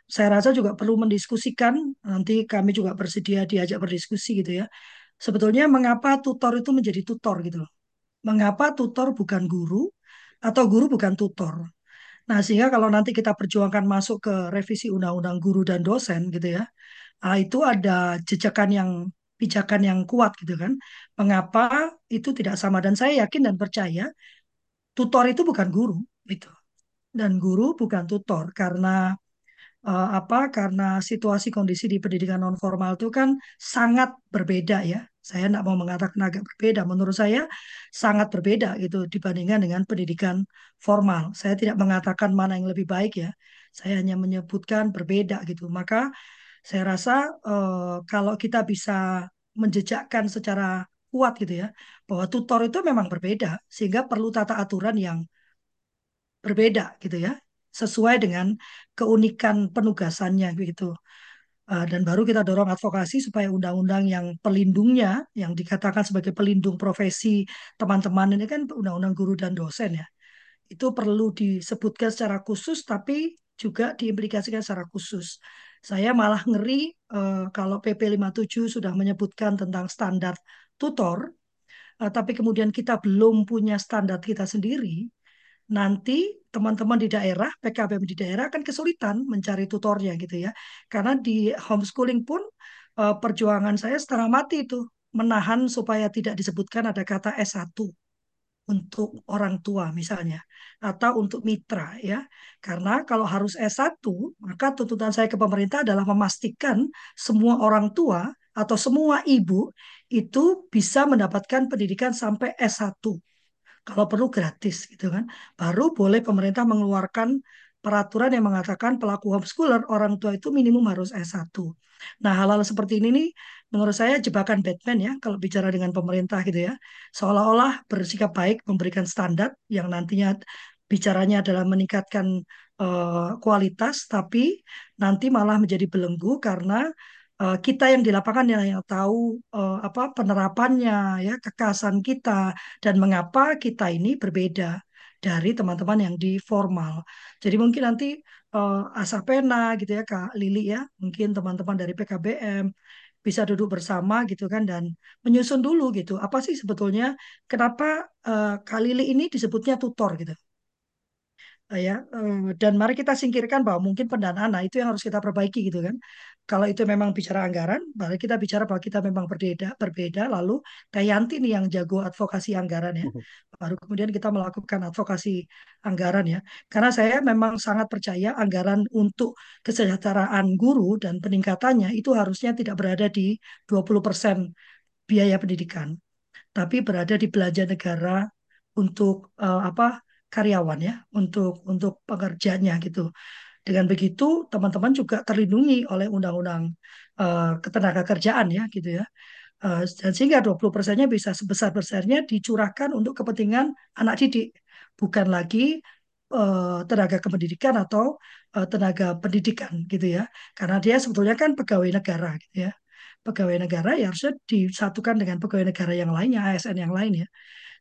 Saya rasa juga perlu mendiskusikan nanti kami juga bersedia diajak berdiskusi gitu ya. Sebetulnya mengapa tutor itu menjadi tutor gitu loh. Mengapa tutor bukan guru atau guru bukan tutor. Nah, sehingga kalau nanti kita perjuangkan masuk ke revisi undang-undang guru dan dosen gitu ya. Nah, itu ada jejakan yang pijakan yang kuat gitu kan. Mengapa itu tidak sama dan saya yakin dan percaya tutor itu bukan guru gitu. Dan guru bukan tutor karena eh, apa karena situasi kondisi di pendidikan non formal itu kan sangat berbeda ya. Saya tidak mau mengatakan agak berbeda. Menurut saya sangat berbeda gitu dibandingkan dengan pendidikan formal. Saya tidak mengatakan mana yang lebih baik ya. Saya hanya menyebutkan berbeda gitu. Maka saya rasa eh, kalau kita bisa menjejakkan secara kuat gitu ya bahwa tutor itu memang berbeda sehingga perlu tata aturan yang berbeda gitu ya sesuai dengan keunikan penugasannya gitu. Uh, dan baru kita dorong advokasi supaya undang-undang yang pelindungnya, yang dikatakan sebagai pelindung profesi teman-teman ini kan undang-undang guru dan dosen ya, itu perlu disebutkan secara khusus, tapi juga diimplikasikan secara khusus. Saya malah ngeri uh, kalau PP 57 sudah menyebutkan tentang standar tutor, uh, tapi kemudian kita belum punya standar kita sendiri, nanti teman-teman di daerah, PKBM di daerah akan kesulitan mencari tutornya gitu ya. Karena di homeschooling pun uh, perjuangan saya setengah mati itu menahan supaya tidak disebutkan ada kata S1 untuk orang tua misalnya atau untuk mitra ya. Karena kalau harus S1, maka tuntutan saya ke pemerintah adalah memastikan semua orang tua atau semua ibu itu bisa mendapatkan pendidikan sampai S1 kalau perlu gratis gitu kan. Baru boleh pemerintah mengeluarkan peraturan yang mengatakan pelaku homeschooler orang tua itu minimum harus S1. Nah, hal-hal seperti ini nih menurut saya jebakan Batman ya kalau bicara dengan pemerintah gitu ya. Seolah-olah bersikap baik memberikan standar yang nantinya bicaranya adalah meningkatkan uh, kualitas tapi nanti malah menjadi belenggu karena uh, kita yang di lapangan yang, yang tahu uh, apa penerapannya ya kekasan kita dan mengapa kita ini berbeda dari teman-teman yang di formal. Jadi mungkin nanti uh, Asapena gitu ya Kak Lili ya, mungkin teman-teman dari PKBM bisa duduk bersama gitu kan dan menyusun dulu gitu. Apa sih sebetulnya kenapa uh, Kak Lili ini disebutnya tutor gitu? ya dan mari kita singkirkan bahwa mungkin pendanaan nah itu yang harus kita perbaiki gitu kan kalau itu memang bicara anggaran mari kita bicara bahwa kita memang berbeda berbeda. Lalu Kayanti nih yang jago advokasi anggaran ya. Baru kemudian kita melakukan advokasi anggaran ya. Karena saya memang sangat percaya anggaran untuk kesejahteraan guru dan peningkatannya itu harusnya tidak berada di 20% biaya pendidikan tapi berada di belanja negara untuk uh, apa karyawan ya untuk untuk pekerjanya gitu. Dengan begitu teman-teman juga terlindungi oleh undang-undang uh, ketenaga kerjaan ya gitu ya. Uh, dan sehingga 20 persennya bisa sebesar-besarnya dicurahkan untuk kepentingan anak didik, bukan lagi uh, tenaga kependidikan atau uh, tenaga pendidikan gitu ya. Karena dia sebetulnya kan pegawai negara gitu ya. Pegawai negara ya harusnya disatukan dengan pegawai negara yang lainnya, ASN yang lain ya,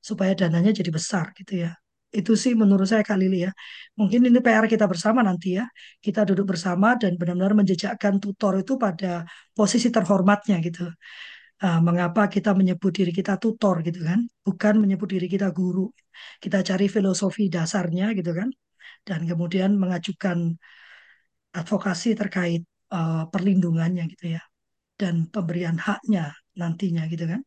supaya dananya jadi besar gitu ya. Itu sih menurut saya Kak Lili ya. Mungkin ini PR kita bersama nanti ya. Kita duduk bersama dan benar-benar menjejakkan tutor itu pada posisi terhormatnya gitu. Uh, mengapa kita menyebut diri kita tutor gitu kan? Bukan menyebut diri kita guru. Kita cari filosofi dasarnya gitu kan. Dan kemudian mengajukan advokasi terkait uh, perlindungannya gitu ya. Dan pemberian haknya nantinya gitu kan.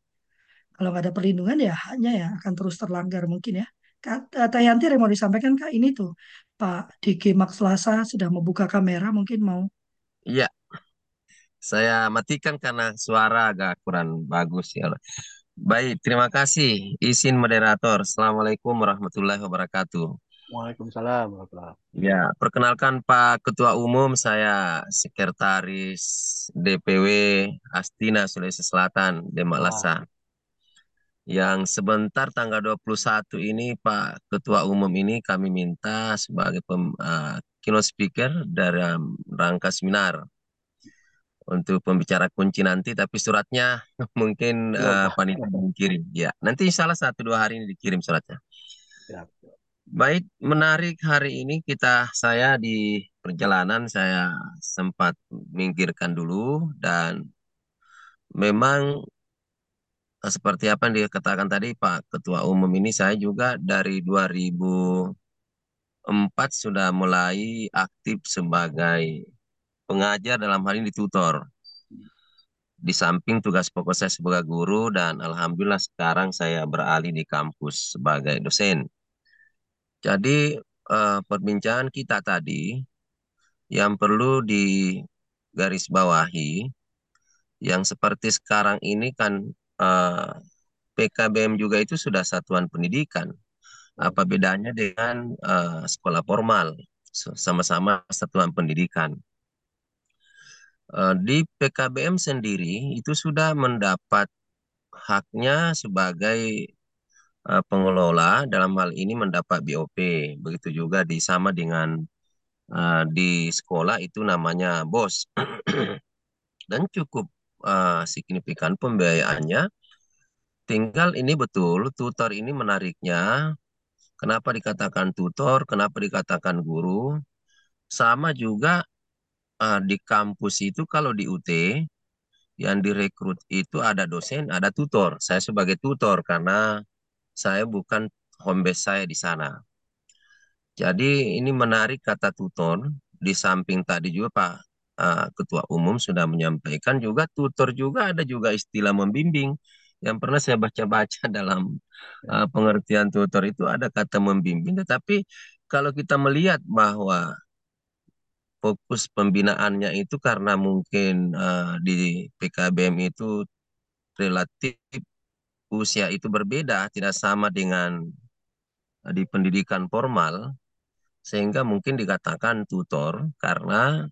Kalau nggak ada perlindungan ya haknya ya akan terus terlanggar mungkin ya. Kata Yanti yang mau disampaikan Kak ini tuh Pak DG Max Lasa sudah membuka kamera mungkin mau. Iya, saya matikan karena suara agak kurang bagus ya. Baik, terima kasih. Izin moderator. Assalamualaikum warahmatullahi wabarakatuh. Waalaikumsalam warahmatullahi Ya, perkenalkan Pak Ketua Umum, saya Sekretaris DPW Astina Sulawesi Selatan, Demak Lasa yang sebentar tanggal 21 ini Pak Ketua Umum ini kami minta sebagai pem, uh, keynote speaker dalam rangka seminar untuk pembicara kunci nanti tapi suratnya mungkin uh, panitia mengirim ya nanti salah satu dua hari ini dikirim suratnya. Ya. baik menarik hari ini kita saya di perjalanan saya sempat minggirkan dulu dan memang seperti apa yang dikatakan tadi Pak Ketua Umum ini saya juga dari 2004 sudah mulai aktif sebagai pengajar dalam hal ini tutor. di samping tugas pokok saya sebagai guru dan alhamdulillah sekarang saya beralih di kampus sebagai dosen. Jadi uh, perbincangan kita tadi yang perlu digarisbawahi yang seperti sekarang ini kan eh, PKBM juga itu sudah satuan pendidikan. Apa bedanya dengan uh, sekolah formal? Sama-sama satuan pendidikan. Uh, di PKBM sendiri itu sudah mendapat haknya sebagai pengelola dalam hal ini mendapat BOP. Begitu juga di sama dengan di sekolah itu namanya BOS. Dan cukup uh, signifikan pembiayaannya. Tinggal ini betul, tutor ini menariknya. Kenapa dikatakan tutor, kenapa dikatakan guru. Sama juga uh, di kampus itu kalau di UT, yang direkrut itu ada dosen, ada tutor. Saya sebagai tutor karena saya bukan home saya di sana. Jadi ini menarik kata tutor, di samping tadi juga Pak uh, Ketua Umum sudah menyampaikan juga tutor juga ada juga istilah membimbing. Yang pernah saya baca-baca dalam uh, pengertian tutor itu ada kata membimbing. Tetapi kalau kita melihat bahwa fokus pembinaannya itu karena mungkin uh, di PKBM itu relatif usia itu berbeda, tidak sama dengan eh, di pendidikan formal, sehingga mungkin dikatakan tutor karena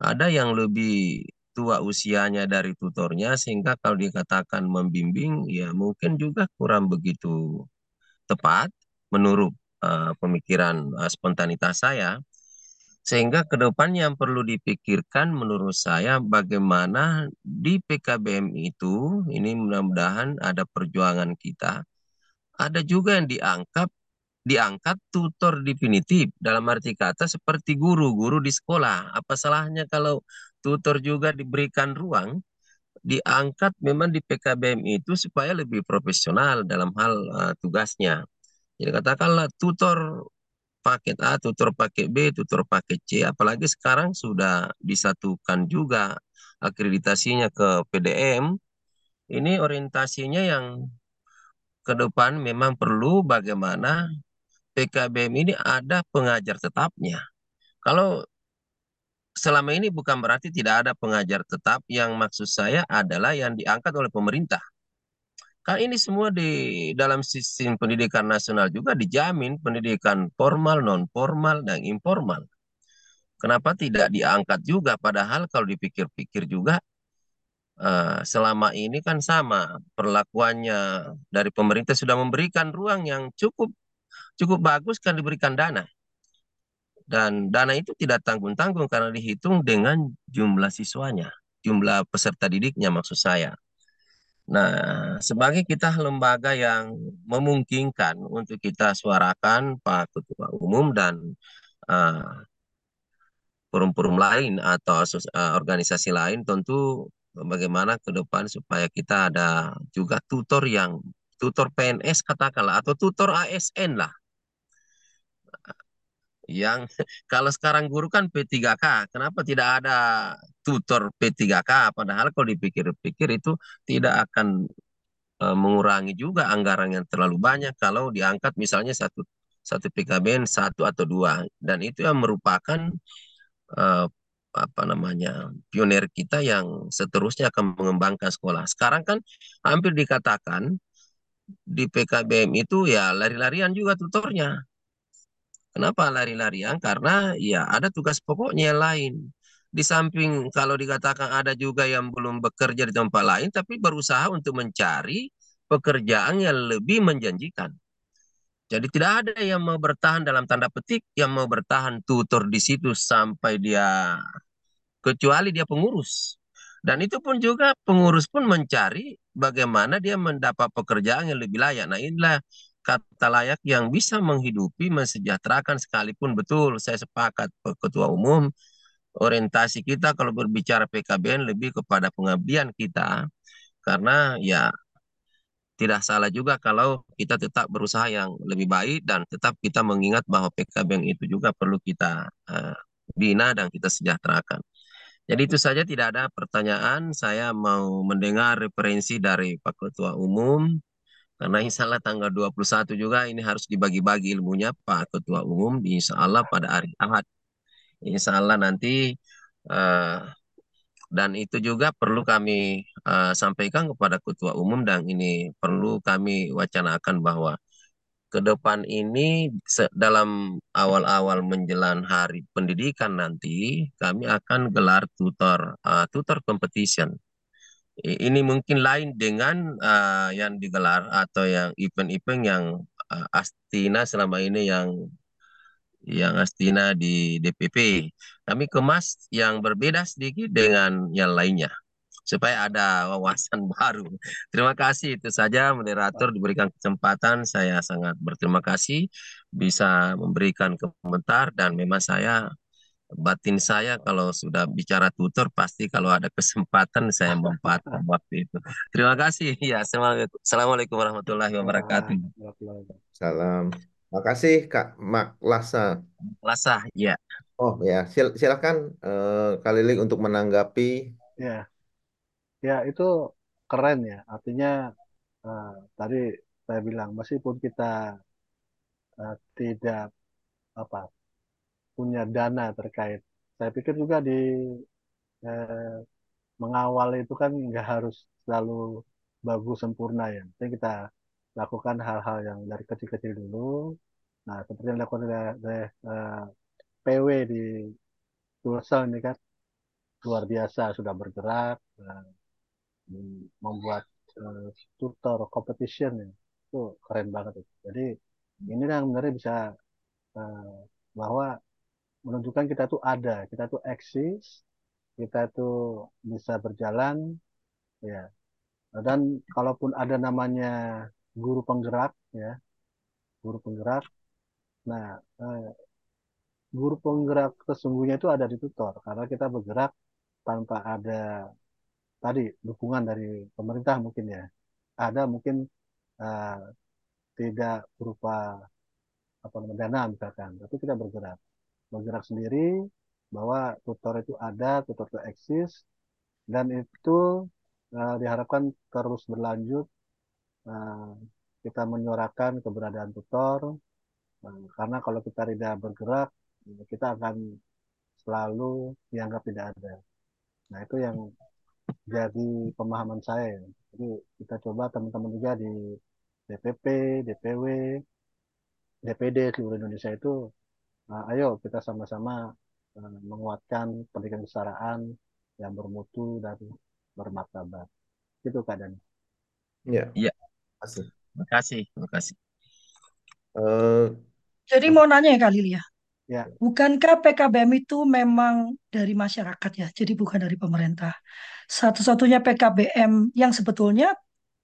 ada yang lebih tua usianya dari tutornya sehingga kalau dikatakan membimbing ya mungkin juga kurang begitu tepat menurut uh, pemikiran uh, spontanitas saya. Sehingga ke depan yang perlu dipikirkan menurut saya bagaimana di PKBM itu, ini mudah-mudahan ada perjuangan kita, ada juga yang diangkat diangkat tutor definitif dalam arti kata seperti guru-guru di sekolah. Apa salahnya kalau tutor juga diberikan ruang diangkat memang di PKBM itu supaya lebih profesional dalam hal uh, tugasnya. Jadi katakanlah tutor paket A, tutor paket B, tutor paket C. Apalagi sekarang sudah disatukan juga akreditasinya ke PDM. Ini orientasinya yang ke depan memang perlu bagaimana PKBM ini ada pengajar tetapnya. Kalau selama ini bukan berarti tidak ada pengajar tetap, yang maksud saya adalah yang diangkat oleh pemerintah. Kan ini semua di dalam sistem pendidikan nasional juga dijamin pendidikan formal, non formal, dan informal. Kenapa tidak diangkat juga? Padahal kalau dipikir-pikir juga uh, selama ini kan sama perlakuannya dari pemerintah sudah memberikan ruang yang cukup cukup bagus kan diberikan dana. Dan dana itu tidak tanggung-tanggung karena dihitung dengan jumlah siswanya, jumlah peserta didiknya maksud saya. Nah, sebagai kita lembaga yang memungkinkan untuk kita suarakan Pak Ketua Umum dan uh, forum-forum lain atau uh, organisasi lain tentu bagaimana ke depan supaya kita ada juga tutor yang tutor PNS katakanlah atau tutor ASN lah yang kalau sekarang guru kan P3K, kenapa tidak ada tutor P3K? Padahal kalau dipikir-pikir itu tidak akan e, mengurangi juga anggaran yang terlalu banyak kalau diangkat misalnya satu satu PKBN satu atau dua dan itu yang merupakan e, apa namanya pionir kita yang seterusnya akan mengembangkan sekolah. Sekarang kan hampir dikatakan di PKBM itu ya lari-larian juga tutornya Kenapa lari-larian? Karena ya ada tugas pokoknya lain. Di samping kalau dikatakan ada juga yang belum bekerja di tempat lain, tapi berusaha untuk mencari pekerjaan yang lebih menjanjikan. Jadi tidak ada yang mau bertahan dalam tanda petik, yang mau bertahan tutor di situ sampai dia kecuali dia pengurus. Dan itu pun juga pengurus pun mencari bagaimana dia mendapat pekerjaan yang lebih layak. Nah inilah kata layak yang bisa menghidupi, mensejahterakan sekalipun betul. Saya sepakat Ketua Umum, orientasi kita kalau berbicara PKBN lebih kepada pengabdian kita. Karena ya tidak salah juga kalau kita tetap berusaha yang lebih baik dan tetap kita mengingat bahwa PKBN itu juga perlu kita uh, bina dan kita sejahterakan. Jadi itu saja tidak ada pertanyaan. Saya mau mendengar referensi dari Pak Ketua Umum. Karena insya Allah tanggal 21 juga ini harus dibagi-bagi ilmunya Pak Ketua Umum. Insya Allah pada hari Ahad. Insya Allah nanti uh, dan itu juga perlu kami uh, sampaikan kepada Ketua Umum dan ini perlu kami wacanakan bahwa ke depan ini dalam awal-awal menjelang hari pendidikan nanti kami akan gelar tutor uh, tutor competition. Ini mungkin lain dengan uh, yang digelar atau yang event-event yang uh, Astina selama ini yang yang Astina di DPP. Kami kemas yang berbeda sedikit dengan yang lainnya supaya ada wawasan baru. Terima kasih itu saja moderator diberikan kesempatan. Saya sangat berterima kasih bisa memberikan komentar dan memang saya batin saya kalau sudah bicara tutor pasti kalau ada kesempatan saya memanfaatkan waktu itu. Terima kasih. Ya, assalamualaikum warahmatullahi wabarakatuh. Salam. Terima kasih Kak Mak Lasa. Lasa, ya. Oh ya, Sil silakan uh, Kak Lilik untuk menanggapi. Ya, ya itu keren ya artinya uh, tadi saya bilang meskipun kita uh, tidak apa punya dana terkait. Saya pikir juga di uh, mengawal itu kan nggak harus selalu bagus sempurna ya. Jadi kita lakukan hal-hal yang dari kecil-kecil dulu. Nah seperti yang dilakukan oleh uh, PW di Sulsel ini kan luar biasa sudah bergerak uh, membuat uh, tutor competition ya. Itu keren banget itu. Jadi ini yang sebenarnya bisa uh, bahwa menunjukkan kita tuh ada, kita tuh eksis, kita tuh bisa berjalan, ya. Dan kalaupun ada namanya guru penggerak, ya, guru penggerak, nah uh, guru penggerak sesungguhnya itu ada di tutor karena kita bergerak tanpa ada tadi dukungan dari pemerintah mungkin ya ada mungkin uh, tidak berupa apa namanya dana misalkan tapi kita bergerak bergerak sendiri bahwa tutor itu ada tutor itu eksis dan itu uh, diharapkan terus berlanjut uh, kita menyuarakan keberadaan tutor uh, karena kalau kita tidak bergerak kita akan selalu dianggap tidak ada nah itu yang jadi pemahaman saya. Jadi kita coba teman-teman juga di DPP, DPW, DPD seluruh Indonesia itu, uh, ayo kita sama-sama uh, menguatkan pendidikan kesetaraan yang bermutu dan bermartabat. Itu keadaan. Ya. Iya. Terima kasih. Terima kasih. Uh, Jadi mau nanya ya kali ya. Ya. Bukankah PKBM itu memang dari masyarakat ya, jadi bukan dari pemerintah. Satu-satunya PKBM yang sebetulnya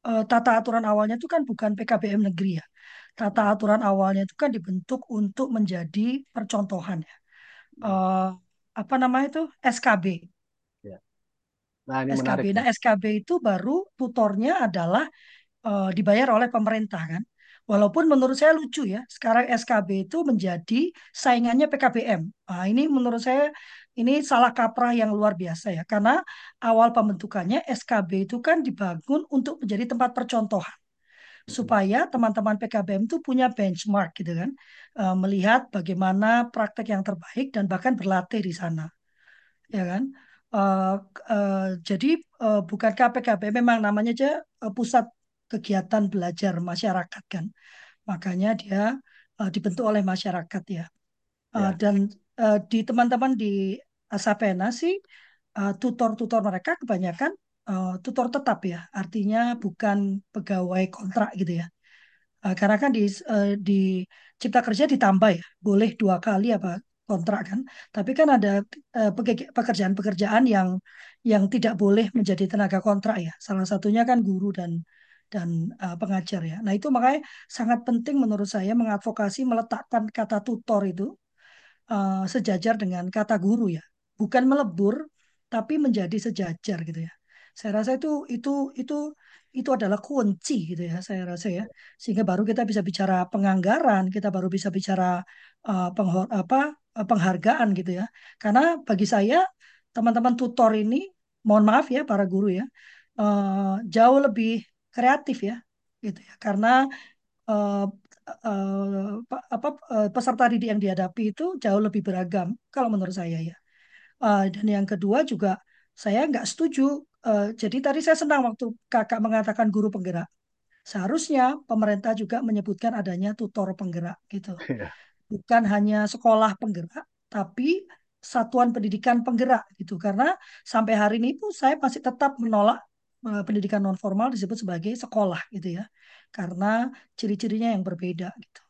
uh, tata aturan awalnya itu kan bukan PKBM negeri ya. Tata aturan awalnya itu kan dibentuk untuk menjadi percontohan ya. Uh, apa namanya itu SKB. Ya. Nah, ini SKB. Menarik, nah, SKB itu baru tutornya adalah uh, dibayar oleh pemerintah kan. Walaupun menurut saya lucu ya, sekarang SKB itu menjadi saingannya PKBM. Nah, ini menurut saya ini salah kaprah yang luar biasa ya, karena awal pembentukannya SKB itu kan dibangun untuk menjadi tempat percontohan supaya teman-teman PKBM itu punya benchmark gitu kan, uh, melihat bagaimana praktek yang terbaik dan bahkan berlatih di sana, ya kan. Uh, uh, jadi uh, bukankah PKBM memang namanya aja uh, pusat kegiatan belajar masyarakat kan. Makanya dia uh, dibentuk oleh masyarakat ya. Uh, ya. Dan uh, di teman-teman di Asapena sih tutor-tutor uh, mereka kebanyakan uh, tutor tetap ya. Artinya bukan pegawai kontrak gitu ya. Uh, karena kan di uh, di Cipta Kerja ditambah ya, boleh dua kali apa kontrak kan. Tapi kan ada pekerjaan-pekerjaan yang yang tidak boleh menjadi tenaga kontrak ya. Salah satunya kan guru dan dan uh, pengajar ya. Nah itu makanya sangat penting menurut saya mengadvokasi meletakkan kata tutor itu uh, sejajar dengan kata guru ya, bukan melebur tapi menjadi sejajar gitu ya. Saya rasa itu itu itu itu adalah kunci gitu ya saya rasa ya sehingga baru kita bisa bicara penganggaran kita baru bisa bicara uh, penghor apa penghargaan gitu ya karena bagi saya teman-teman tutor ini, mohon maaf ya para guru ya, eh, jauh lebih kreatif ya, gitu ya, karena eh, eh, pa- apa eh, peserta didik yang dihadapi itu jauh lebih beragam kalau menurut saya ya. Eh, dan yang kedua juga saya nggak setuju. Eh, jadi tadi saya senang waktu kakak mengatakan guru penggerak. Seharusnya pemerintah juga menyebutkan adanya tutor penggerak gitu. Iya. Bukan hanya sekolah penggerak, tapi satuan pendidikan penggerak gitu. Karena sampai hari ini pun saya masih tetap menolak eh, pendidikan non formal disebut sebagai sekolah gitu ya. Karena ciri-cirinya yang berbeda gitu.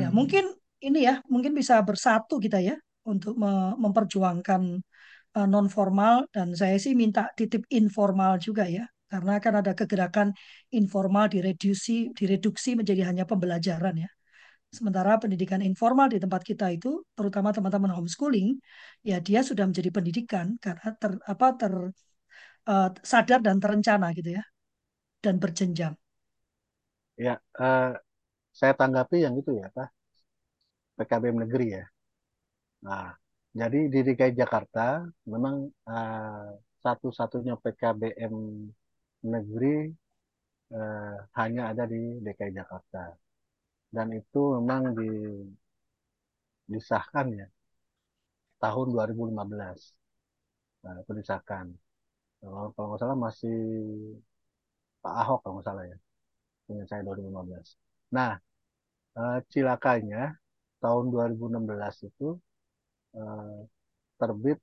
Ya, Hmm. mungkin ini ya, mungkin bisa bersatu kita ya untuk me- memperjuangkan non formal dan saya sih minta titip informal juga ya. Karena kan ada kegerakan informal direduksi direduksi menjadi hanya pembelajaran ya. Sementara pendidikan informal di tempat kita itu, terutama teman-teman homeschooling, ya dia sudah menjadi pendidikan karena ter, apa ter eh, sadar dan terencana gitu ya dan berjenjang. Ya, eh, saya tanggapi yang itu ya, Pak, PKBM negeri ya. Nah, jadi di DKI Jakarta memang eh, satu-satunya PKBM negeri eh, hanya ada di DKI Jakarta. Dan itu memang di, disahkan ya tahun 2015. Nah, itu disahkan. Kalau, kalau nggak salah masih Pak Ahok kalau nggak salah ya. Punya saya 2015. Nah, eh, cilakanya tahun 2016 itu eh, terbit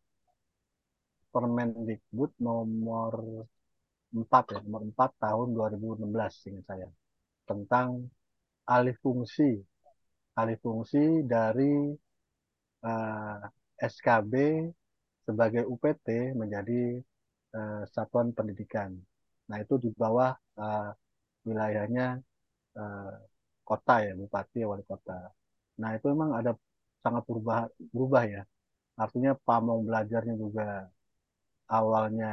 Permendikbud nomor 4 ya, nomor 4 tahun 2016 ingat saya tentang alih fungsi alih fungsi dari eh, SKB sebagai UPT menjadi eh, satuan pendidikan. Nah, itu di bawah eh, wilayahnya kota ya, bupati wali kota. Nah, itu memang ada sangat berubah berubah ya. Artinya pamong belajarnya juga awalnya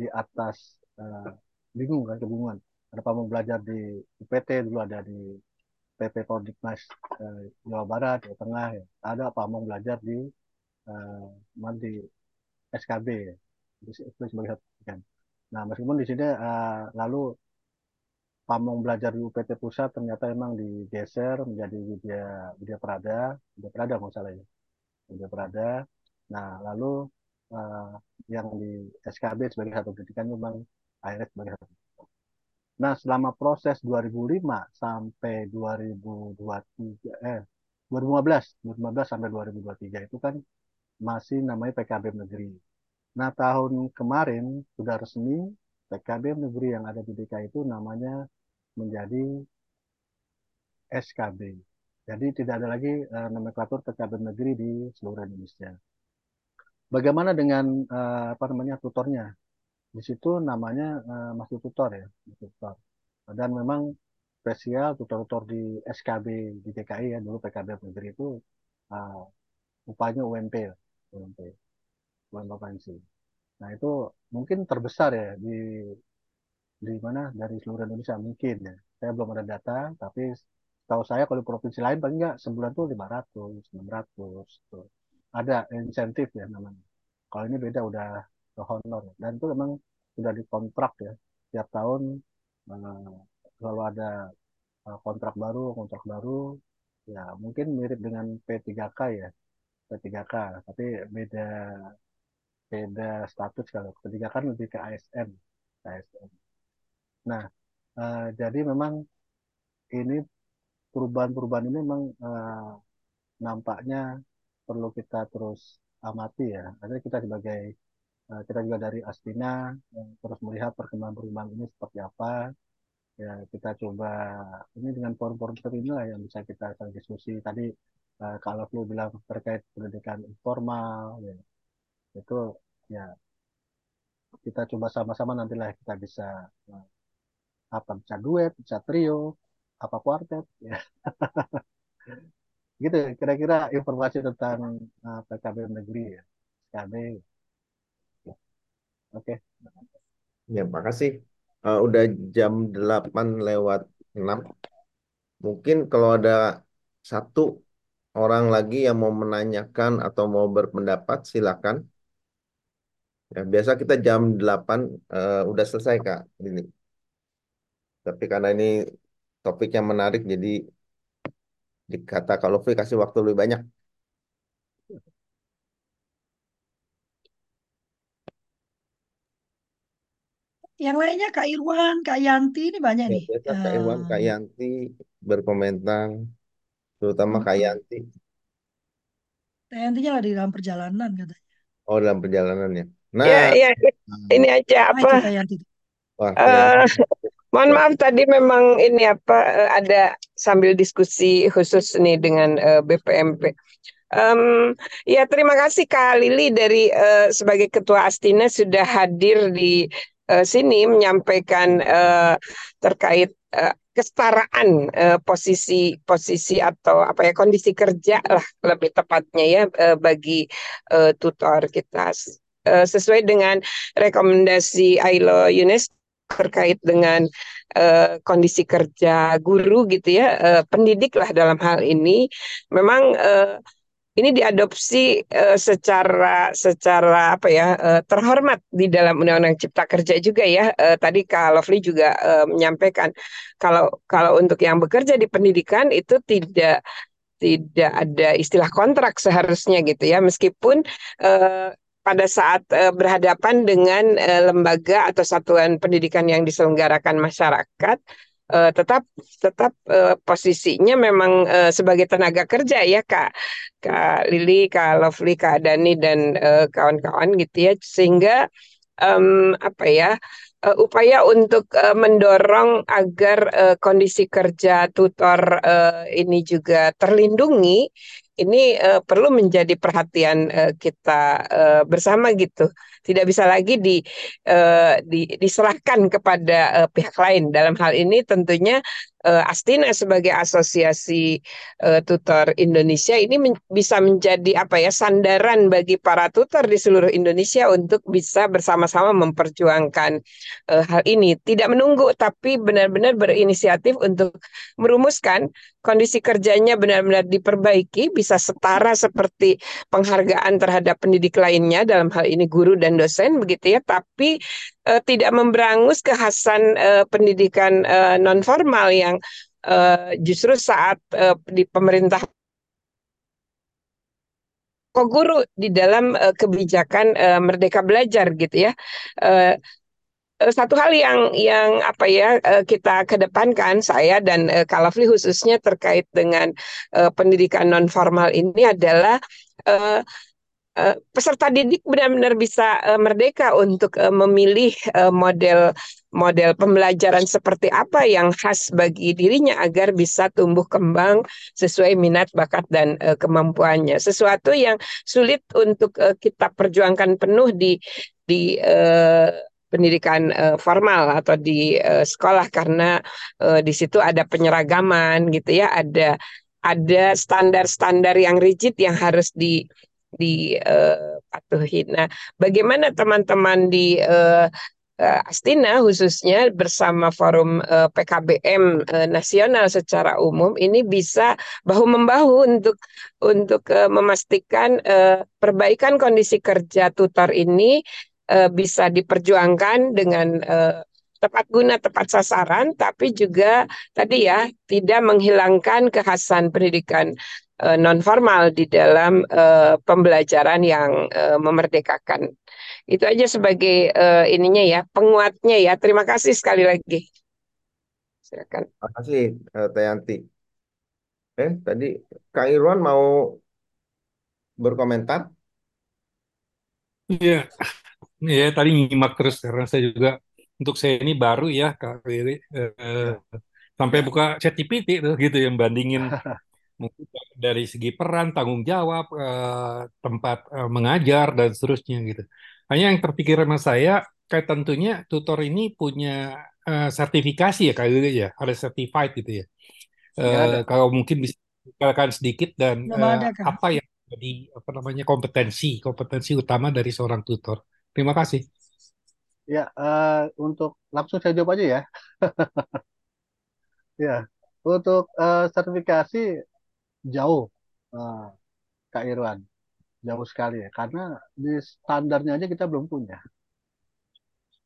di atas eh, bingung kan kebingungan. Ada pamong belajar di UPT dulu ada di PP Prodikmas eh, Jawa Barat, Jawa Tengah ya. Ada pamong belajar di eh, di SKB ya. Itu sebagai satu kan. Nah, meskipun di sini eh, lalu pamong belajar di UPT pusat ternyata memang digeser menjadi Widya Widya Prada, Widya Prada nggak salah ya. Widya Prada. Nah, lalu eh, yang di SKB sebagai satu pendidikan memang akhirnya sebagai satu. Nah, selama proses 2005 sampai 2023 eh 2015, 2015 sampai 2023 itu kan masih namanya PKB negeri. Nah, tahun kemarin sudah resmi PKB negeri yang ada di DKI itu namanya menjadi SKB. Jadi tidak ada lagi uh, nomenklatur PKB negeri di seluruh Indonesia. Bagaimana dengan uh, apa namanya tutornya? Di situ namanya uh, masih tutor ya, tutor. Dan memang spesial tutor-tutor di SKB di DKI ya dulu PKB negeri itu uh, upahnya UMP, UMP, UMP provinsi. Nah itu mungkin terbesar ya di di mana dari seluruh Indonesia mungkin ya. Saya belum ada data, tapi tahu saya kalau provinsi lain paling nggak sebulan tuh 500, 600 tuh. Ada insentif ya namanya. Kalau ini beda udah honor dan itu memang sudah dikontrak ya. Tiap tahun uh, selalu ada uh, kontrak baru, kontrak baru. Ya mungkin mirip dengan P3K ya, P3K, tapi beda beda status kalau P3K kan lebih ke ASN, ASN. Nah, uh, jadi memang ini perubahan-perubahan ini memang uh, nampaknya perlu kita terus amati ya. Ada kita sebagai uh, kita juga dari Astina uh, terus melihat perkembangan perubahan ini seperti apa. Ya kita coba ini dengan forum-forum seperti inilah yang bisa kita diskusi. Tadi uh, kalau lu bilang terkait pendidikan informal, ya itu ya kita coba sama-sama nantilah kita bisa uh, apa bisa duet, bisa trio, apa kuartet ya. gitu kira-kira informasi tentang uh, PKB negeri ya. PKB. Oke. Ya, makasih. Uh, udah jam 8 lewat 6. Mungkin kalau ada satu orang lagi yang mau menanyakan atau mau berpendapat, silakan. Ya, biasa kita jam 8 eh, udah selesai Kak. Ini. Tapi karena ini topiknya menarik, jadi dikata kalau Lutfi kasih waktu lebih banyak. Yang lainnya Kak Irwan, Kak Yanti ini banyak Ya, nih. biasa Kak Irwan, Kak Eh, Yanti berkomentar, terutama Kak mm-mm. Yanti. Kak Yantinya lagi dalam perjalanan katanya. Oh, dalam perjalanannya. Ya, Nah, ya, ini hmm, aja Apa itu apa? Kak Yanti? wah, Kak eh Yanti. Mohon maaf tadi memang ini apa eh, ada sambil diskusi khusus nih dengan eh, BPMP. Em, ya terima kasih Kak Lili dari eh, sebagai Ketua Astina sudah hadir di eh, sini menyampaikan eh, terkait eh, kesetaraan eh, posisi posisi atau apa ya kondisi kerja lah lebih tepatnya ya eh, bagi eh, tutor kita Eh, sesuai dengan rekomendasi ILO UNESCO terkait dengan eh, kondisi kerja guru gitu ya eh, pendidik lah dalam hal ini memang eh, ini diadopsi eh, secara secara apa ya eh, terhormat di dalam Undang-Undang Cipta Kerja juga ya. Eh, tadi Kak Lovely juga eh, menyampaikan kalau kalau untuk yang bekerja di pendidikan itu tidak tidak ada istilah kontrak seharusnya gitu ya meskipun eh, pada saat eh, berhadapan dengan eh, lembaga atau satuan pendidikan yang diselenggarakan masyarakat eh, tetap tetap eh, posisinya memang eh, sebagai tenaga kerja ya Kak. Kak Lili, Kak Lovely, Kak Dani dan eh, kawan-kawan gitu ya. Sehingga em, apa ya eh, upaya untuk eh, mendorong agar eh, kondisi kerja tutor eh, ini juga terlindungi ini eh, perlu menjadi perhatian eh, kita eh, bersama gitu. Tidak bisa lagi di, eh, di diserahkan kepada eh, pihak lain. Dalam hal ini tentunya eh, Astina sebagai asosiasi eh, tutor Indonesia ini men- bisa menjadi apa ya sandaran bagi para tutor di seluruh Indonesia untuk bisa bersama-sama memperjuangkan eh, hal ini. Tidak menunggu tapi benar-benar berinisiatif untuk merumuskan kondisi kerjanya benar-benar diperbaiki, bisa setara seperti penghargaan terhadap pendidik lainnya dalam hal ini guru dan dosen begitu ya, tapi eh, tidak memberangus kekhasan eh, pendidikan eh, non formal yang eh, justru saat eh, di pemerintah kok guru di dalam eh, kebijakan eh, Merdeka Belajar gitu ya. Eh, satu hal yang yang apa ya kita kedepankan saya dan Kalafli khususnya terkait dengan pendidikan non formal ini adalah eh, peserta didik benar-benar bisa eh, merdeka untuk eh, memilih eh, model model pembelajaran seperti apa yang khas bagi dirinya agar bisa tumbuh kembang sesuai minat, bakat dan eh, kemampuannya. Sesuatu yang sulit untuk eh, kita perjuangkan penuh di di eh, pendidikan eh, formal atau di eh, sekolah karena eh, di situ ada penyeragaman gitu ya, ada ada standar-standar yang rigid yang harus di dipatuhi. Nah, bagaimana teman-teman di eh, eh, Astina khususnya bersama forum eh, PKBM eh, nasional secara umum ini bisa bahu membahu untuk untuk eh, memastikan eh, perbaikan kondisi kerja tutor ini eh, bisa diperjuangkan dengan eh, tepat guna, tepat sasaran, tapi juga tadi ya tidak menghilangkan kekhasan pendidikan eh, non formal di dalam eh, pembelajaran yang eh, memerdekakan. Itu aja sebagai eh, ininya ya, penguatnya ya. Terima kasih sekali lagi. Silakan. Terima kasih, eh, Teh Yanti. Eh, tadi Kak Irwan mau berkomentar? Iya, ya tadi nyimak terus karena saya juga untuk saya ini baru ya Kak Riri eh, Ya, sampai buka ChatGPT tuh gitu yang bandingin mungkin dari segi peran, tanggung jawab, eh, tempat eh, mengajar dan seterusnya gitu. Hanya yang terpikir sama saya kayak tentunya tutor ini punya eh, sertifikasi ya Kak Riri ya, harus certified gitu ya. Ada. kalau mungkin bisa dikatakan sedikit dan ada Kak. apa yang jadi apa namanya kompetensi kompetensi utama dari seorang tutor. Terima kasih. Ya, eh, untuk langsung saya jawab aja ya. Ya, untuk eh, sertifikasi jauh, eh, Kak Irwan. jauh sekali ya. Karena di standarnya aja kita belum punya.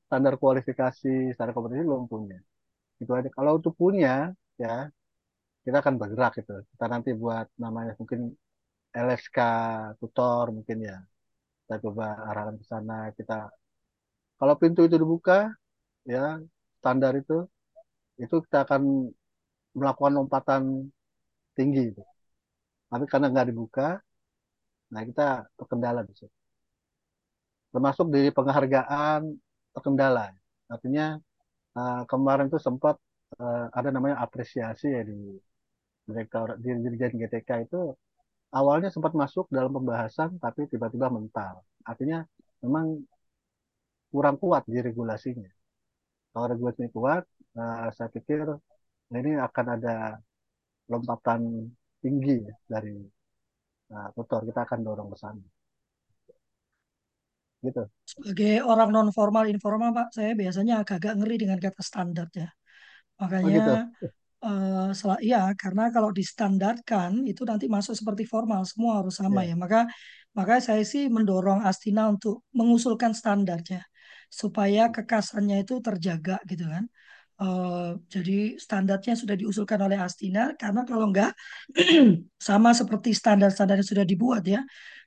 Standar kualifikasi standar kompetisi belum punya. Itu aja. Kalau untuk punya ya kita akan bergerak gitu. Kita nanti buat namanya mungkin LSK tutor mungkin ya. Kita coba arahkan ke sana. Kita kalau pintu itu dibuka ya standar itu itu kita akan melakukan lompatan tinggi itu tapi karena nggak dibuka nah kita terkendala di situ. Termasuk di penghargaan terkendala. Artinya uh, kemarin itu sempat uh, ada namanya apresiasi ya di direktur di dirjen GTK itu awalnya sempat masuk dalam pembahasan tapi tiba-tiba mental. Artinya memang kurang kuat di regulasinya. Kalau regulasinya kuat uh, saya pikir ini akan ada lompatan tinggi ya, dari uh, tutor kita akan dorong ke sana gitu Sebagai orang non formal informal Pak, saya biasanya agak-agak ngeri dengan kata standar ya. oh Makanya gitu eh sel- ya karena kalau distandarkan itu nanti masuk seperti formal, semua harus sama ya ya. Maka maka saya sih mendorong Astina untuk mengusulkan standarnya supaya kekasannya itu terjaga gitu kan. Eh, jadi standarnya sudah diusulkan oleh Astina karena kalau enggak sama seperti standar-standar yang sudah dibuat ya.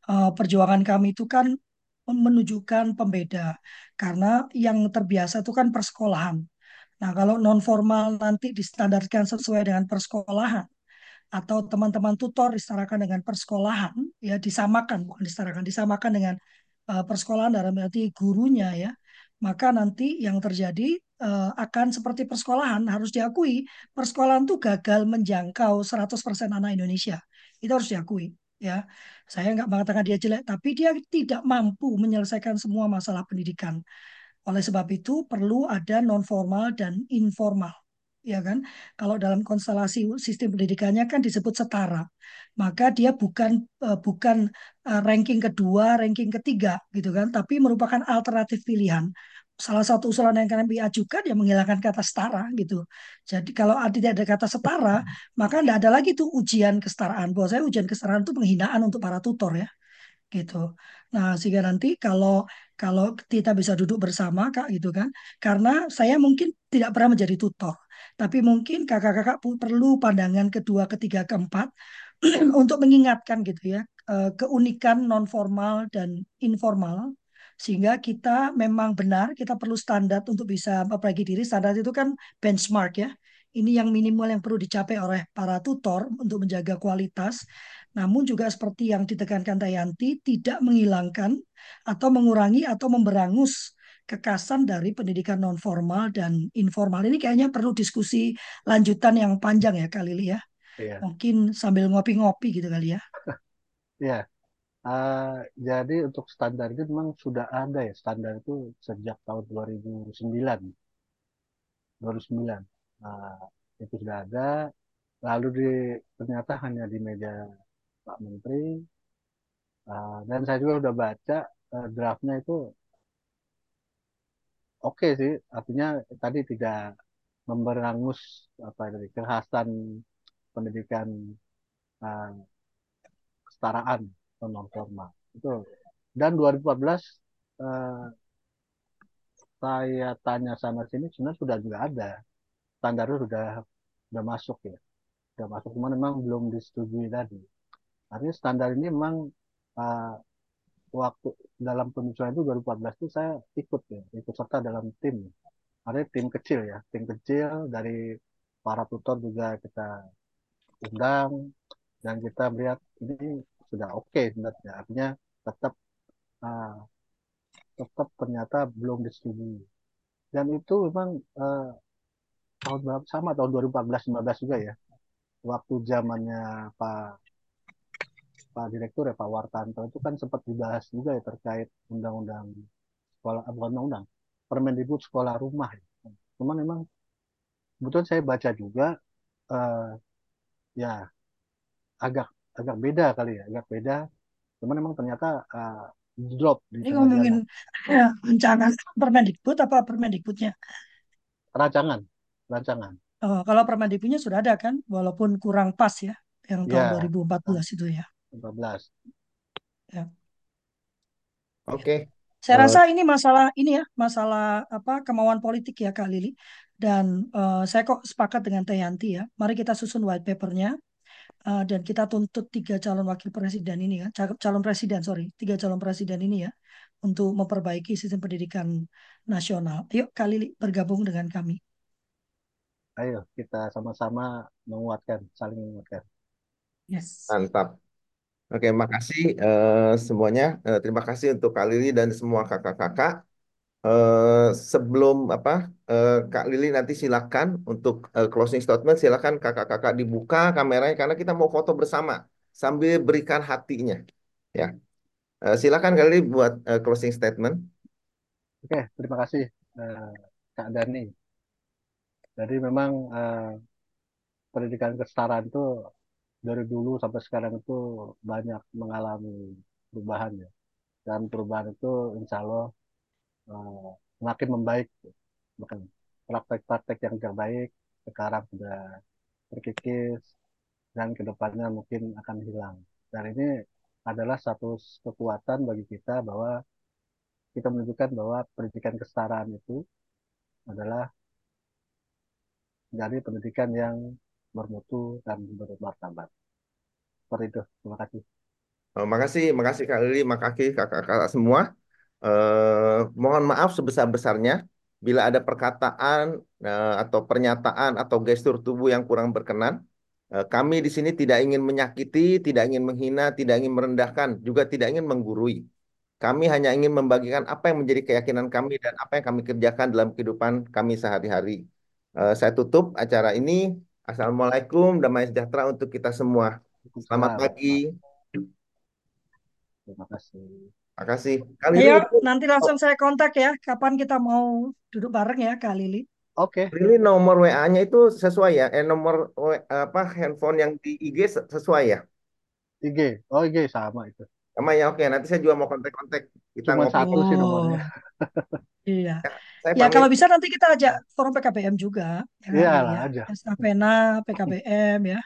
eh, perjuangan kami itu kan menunjukkan pembeda karena yang terbiasa itu kan persekolahan. Nah, kalau non formal nanti distandarkan sesuai dengan persekolahan atau teman-teman tutor disetarakan dengan persekolahan, ya disamakan, bukan disetarakan, disamakan dengan uh, persekolahan dalam arti gurunya ya, maka nanti yang terjadi uh, akan seperti persekolahan harus diakui persekolahan itu gagal menjangkau 100% anak Indonesia. Itu harus diakui ya. Saya nggak mengatakan dia jelek, tapi dia tidak mampu menyelesaikan semua masalah pendidikan. Oleh sebab itu perlu ada non formal dan informal. Ya kan? Kalau dalam konstelasi sistem pendidikannya kan disebut setara. Maka dia bukan uh, bukan uh, ranking kedua, ranking ketiga gitu kan, tapi merupakan alternatif pilihan. Salah satu usulan yang kami ajukan ya menghilangkan kata setara gitu. Jadi kalau tidak ada kata setara, maka tidak ada lagi tuh ujian kesetaraan. Bahwa saya ujian kesetaraan itu penghinaan untuk para tutor ya gitu. Nah, sehingga nanti kalau kalau kita bisa duduk bersama Kak gitu kan. Karena saya mungkin tidak pernah menjadi tutor, tapi mungkin kakak-kakak perlu pandangan kedua, ketiga, keempat untuk mengingatkan gitu ya eh, keunikan non formal dan informal sehingga kita memang benar kita perlu standar untuk bisa memperbaiki diri. Standar itu kan benchmark ya. Ini yang minimal yang perlu dicapai oleh para tutor untuk menjaga kualitas. Namun juga seperti yang ditekankan Tayanti, tidak menghilangkan atau mengurangi atau memberangus kekasan dari pendidikan non formal dan informal. Ini kayaknya perlu diskusi lanjutan yang panjang ya kali ya. iya Mungkin sambil ngopi-ngopi gitu kali ya. iya Uh, jadi untuk standar itu memang sudah ada ya. Standar itu sejak tahun 2009 2009 uh, itu sudah ada. Lalu di ternyata hanya di meja Pak Menteri. Uh, dan saya juga sudah baca uh, draftnya itu oke sih. Artinya tadi tidak memberangus apa tadi kekhasan pendidikan uh, kesetaraan atau non formal itu dan 2014 uh, saya tanya sana sini sebenarnya sudah juga ada. Standarnya sudah sudah masuk ya. Sudah masuk cuman memang belum disetujui tadi. Artinya standar ini memang uh, waktu dalam penyusunan itu 2014 itu saya ikut ya ikut serta dalam tim. Ada tim kecil ya tim kecil dari para tutor juga kita undang dan kita melihat ini sudah oke okay, sebenarnya. Artinya tetap uh, tetap ternyata belum disetujui dan itu memang uh, tahun berapa sama tahun 2014-15 juga ya. Waktu zamannya Pak Pak Direktur ya Pak Wartanto itu kan sempat dibahas juga ya terkait undang-undang sekolah bukan undang-undang Permendikbud sekolah rumah ya. cuman memang kebetulan saya baca juga uh, ya agak agak beda kali ya agak beda cuman memang ternyata uh, drop di Ini tengah ngomongin jalan ya, rancangan Permendikbud apa Permendikbudnya? rancangan rancangan Oh, kalau Permendikbudnya sudah ada kan, walaupun kurang pas ya, yang tahun ya 2014 itu ya. 14 Ya. Oke. Saya Eh, rasa ini masalah ini ya, masalah apa kemauan politik ya Kak Lili. Dan eh, saya kok sepakat dengan Teh Yanti ya. Mari kita susun white papernya eh, dan kita tuntut tiga calon wakil presiden ini ya, cal- calon presiden sorry, tiga calon presiden ini ya untuk memperbaiki sistem pendidikan nasional. Ayo Kak Lili bergabung dengan kami. Ayo kita sama-sama menguatkan, saling menguatkan. Yes. mantap. Oke, makasih eh, semuanya. Eh, terima kasih untuk Kak Lili dan semua kakak-kakak. Eh, sebelum apa, eh, Kak Lili nanti silakan untuk eh, closing statement. Silakan kakak-kakak dibuka kameranya karena kita mau foto bersama sambil berikan hatinya. Ya, Eh, silakan Kak Lili buat eh, closing statement. Oke, terima kasih eh, Kak Dani. Jadi memang eh, pendidikan kesetaraan itu dari dulu sampai sekarang itu banyak mengalami perubahan ya. Dan perubahan itu insya Allah eh, semakin membaik. Bahkan praktek-praktek yang tidak baik sekarang sudah terkikis dan ke depannya mungkin akan hilang. Dan ini adalah satu kekuatan bagi kita bahwa kita menunjukkan bahwa pendidikan kesetaraan itu adalah dari pendidikan yang bermutu dan bermartabat. Seperti itu. Terima kasih. Eh, makasih, makasih Kak Lili, makasih kakak-kakak semua. Eh, mohon maaf sebesar-besarnya bila ada perkataan eh, atau pernyataan atau gestur tubuh yang kurang berkenan. Eh, kami di sini tidak ingin menyakiti, tidak ingin menghina, tidak ingin merendahkan, juga tidak ingin menggurui. Kami hanya ingin membagikan apa yang menjadi keyakinan kami dan apa yang kami kerjakan dalam kehidupan kami sehari-hari. Eh, saya tutup acara ini. Assalamualaikum, damai sejahtera untuk kita semua. Selamat pagi. Terima kasih. Makasih. Kak Lili Ayo itu nanti langsung saya kontak ya kapan kita mau duduk bareng ya Kak Lili. Oke, Lili nomor WA-nya itu sesuai ya? Eh nomor apa handphone yang di IG se- sesuai ya? IG. Oh, IG sama itu. Sama ya oke. Nanti saya juga mau kontak-kontak. Kita Cuma ngopi. satu sih Oh, nomornya. iya. Saya Ya kalau bisa nanti kita ajak forum PKBM juga ya Lili Iyalah ya. aja. Estafena, PKBM ya.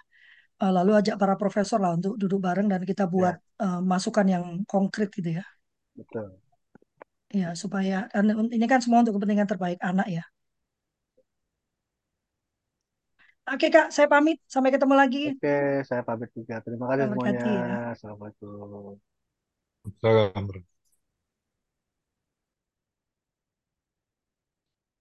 Eh, Lalu ajak para profesor lah untuk duduk bareng dan kita buat Ya, eh, masukan yang konkret gitu ya. Betul. Ya supaya ini kan semua untuk kepentingan terbaik anak ya. Oke Kak, saya pamit. Sampai ketemu lagi. Oke, saya pamit juga. Terima kasih Selamat semuanya. pagi ya. Assalamualaikum. Salam.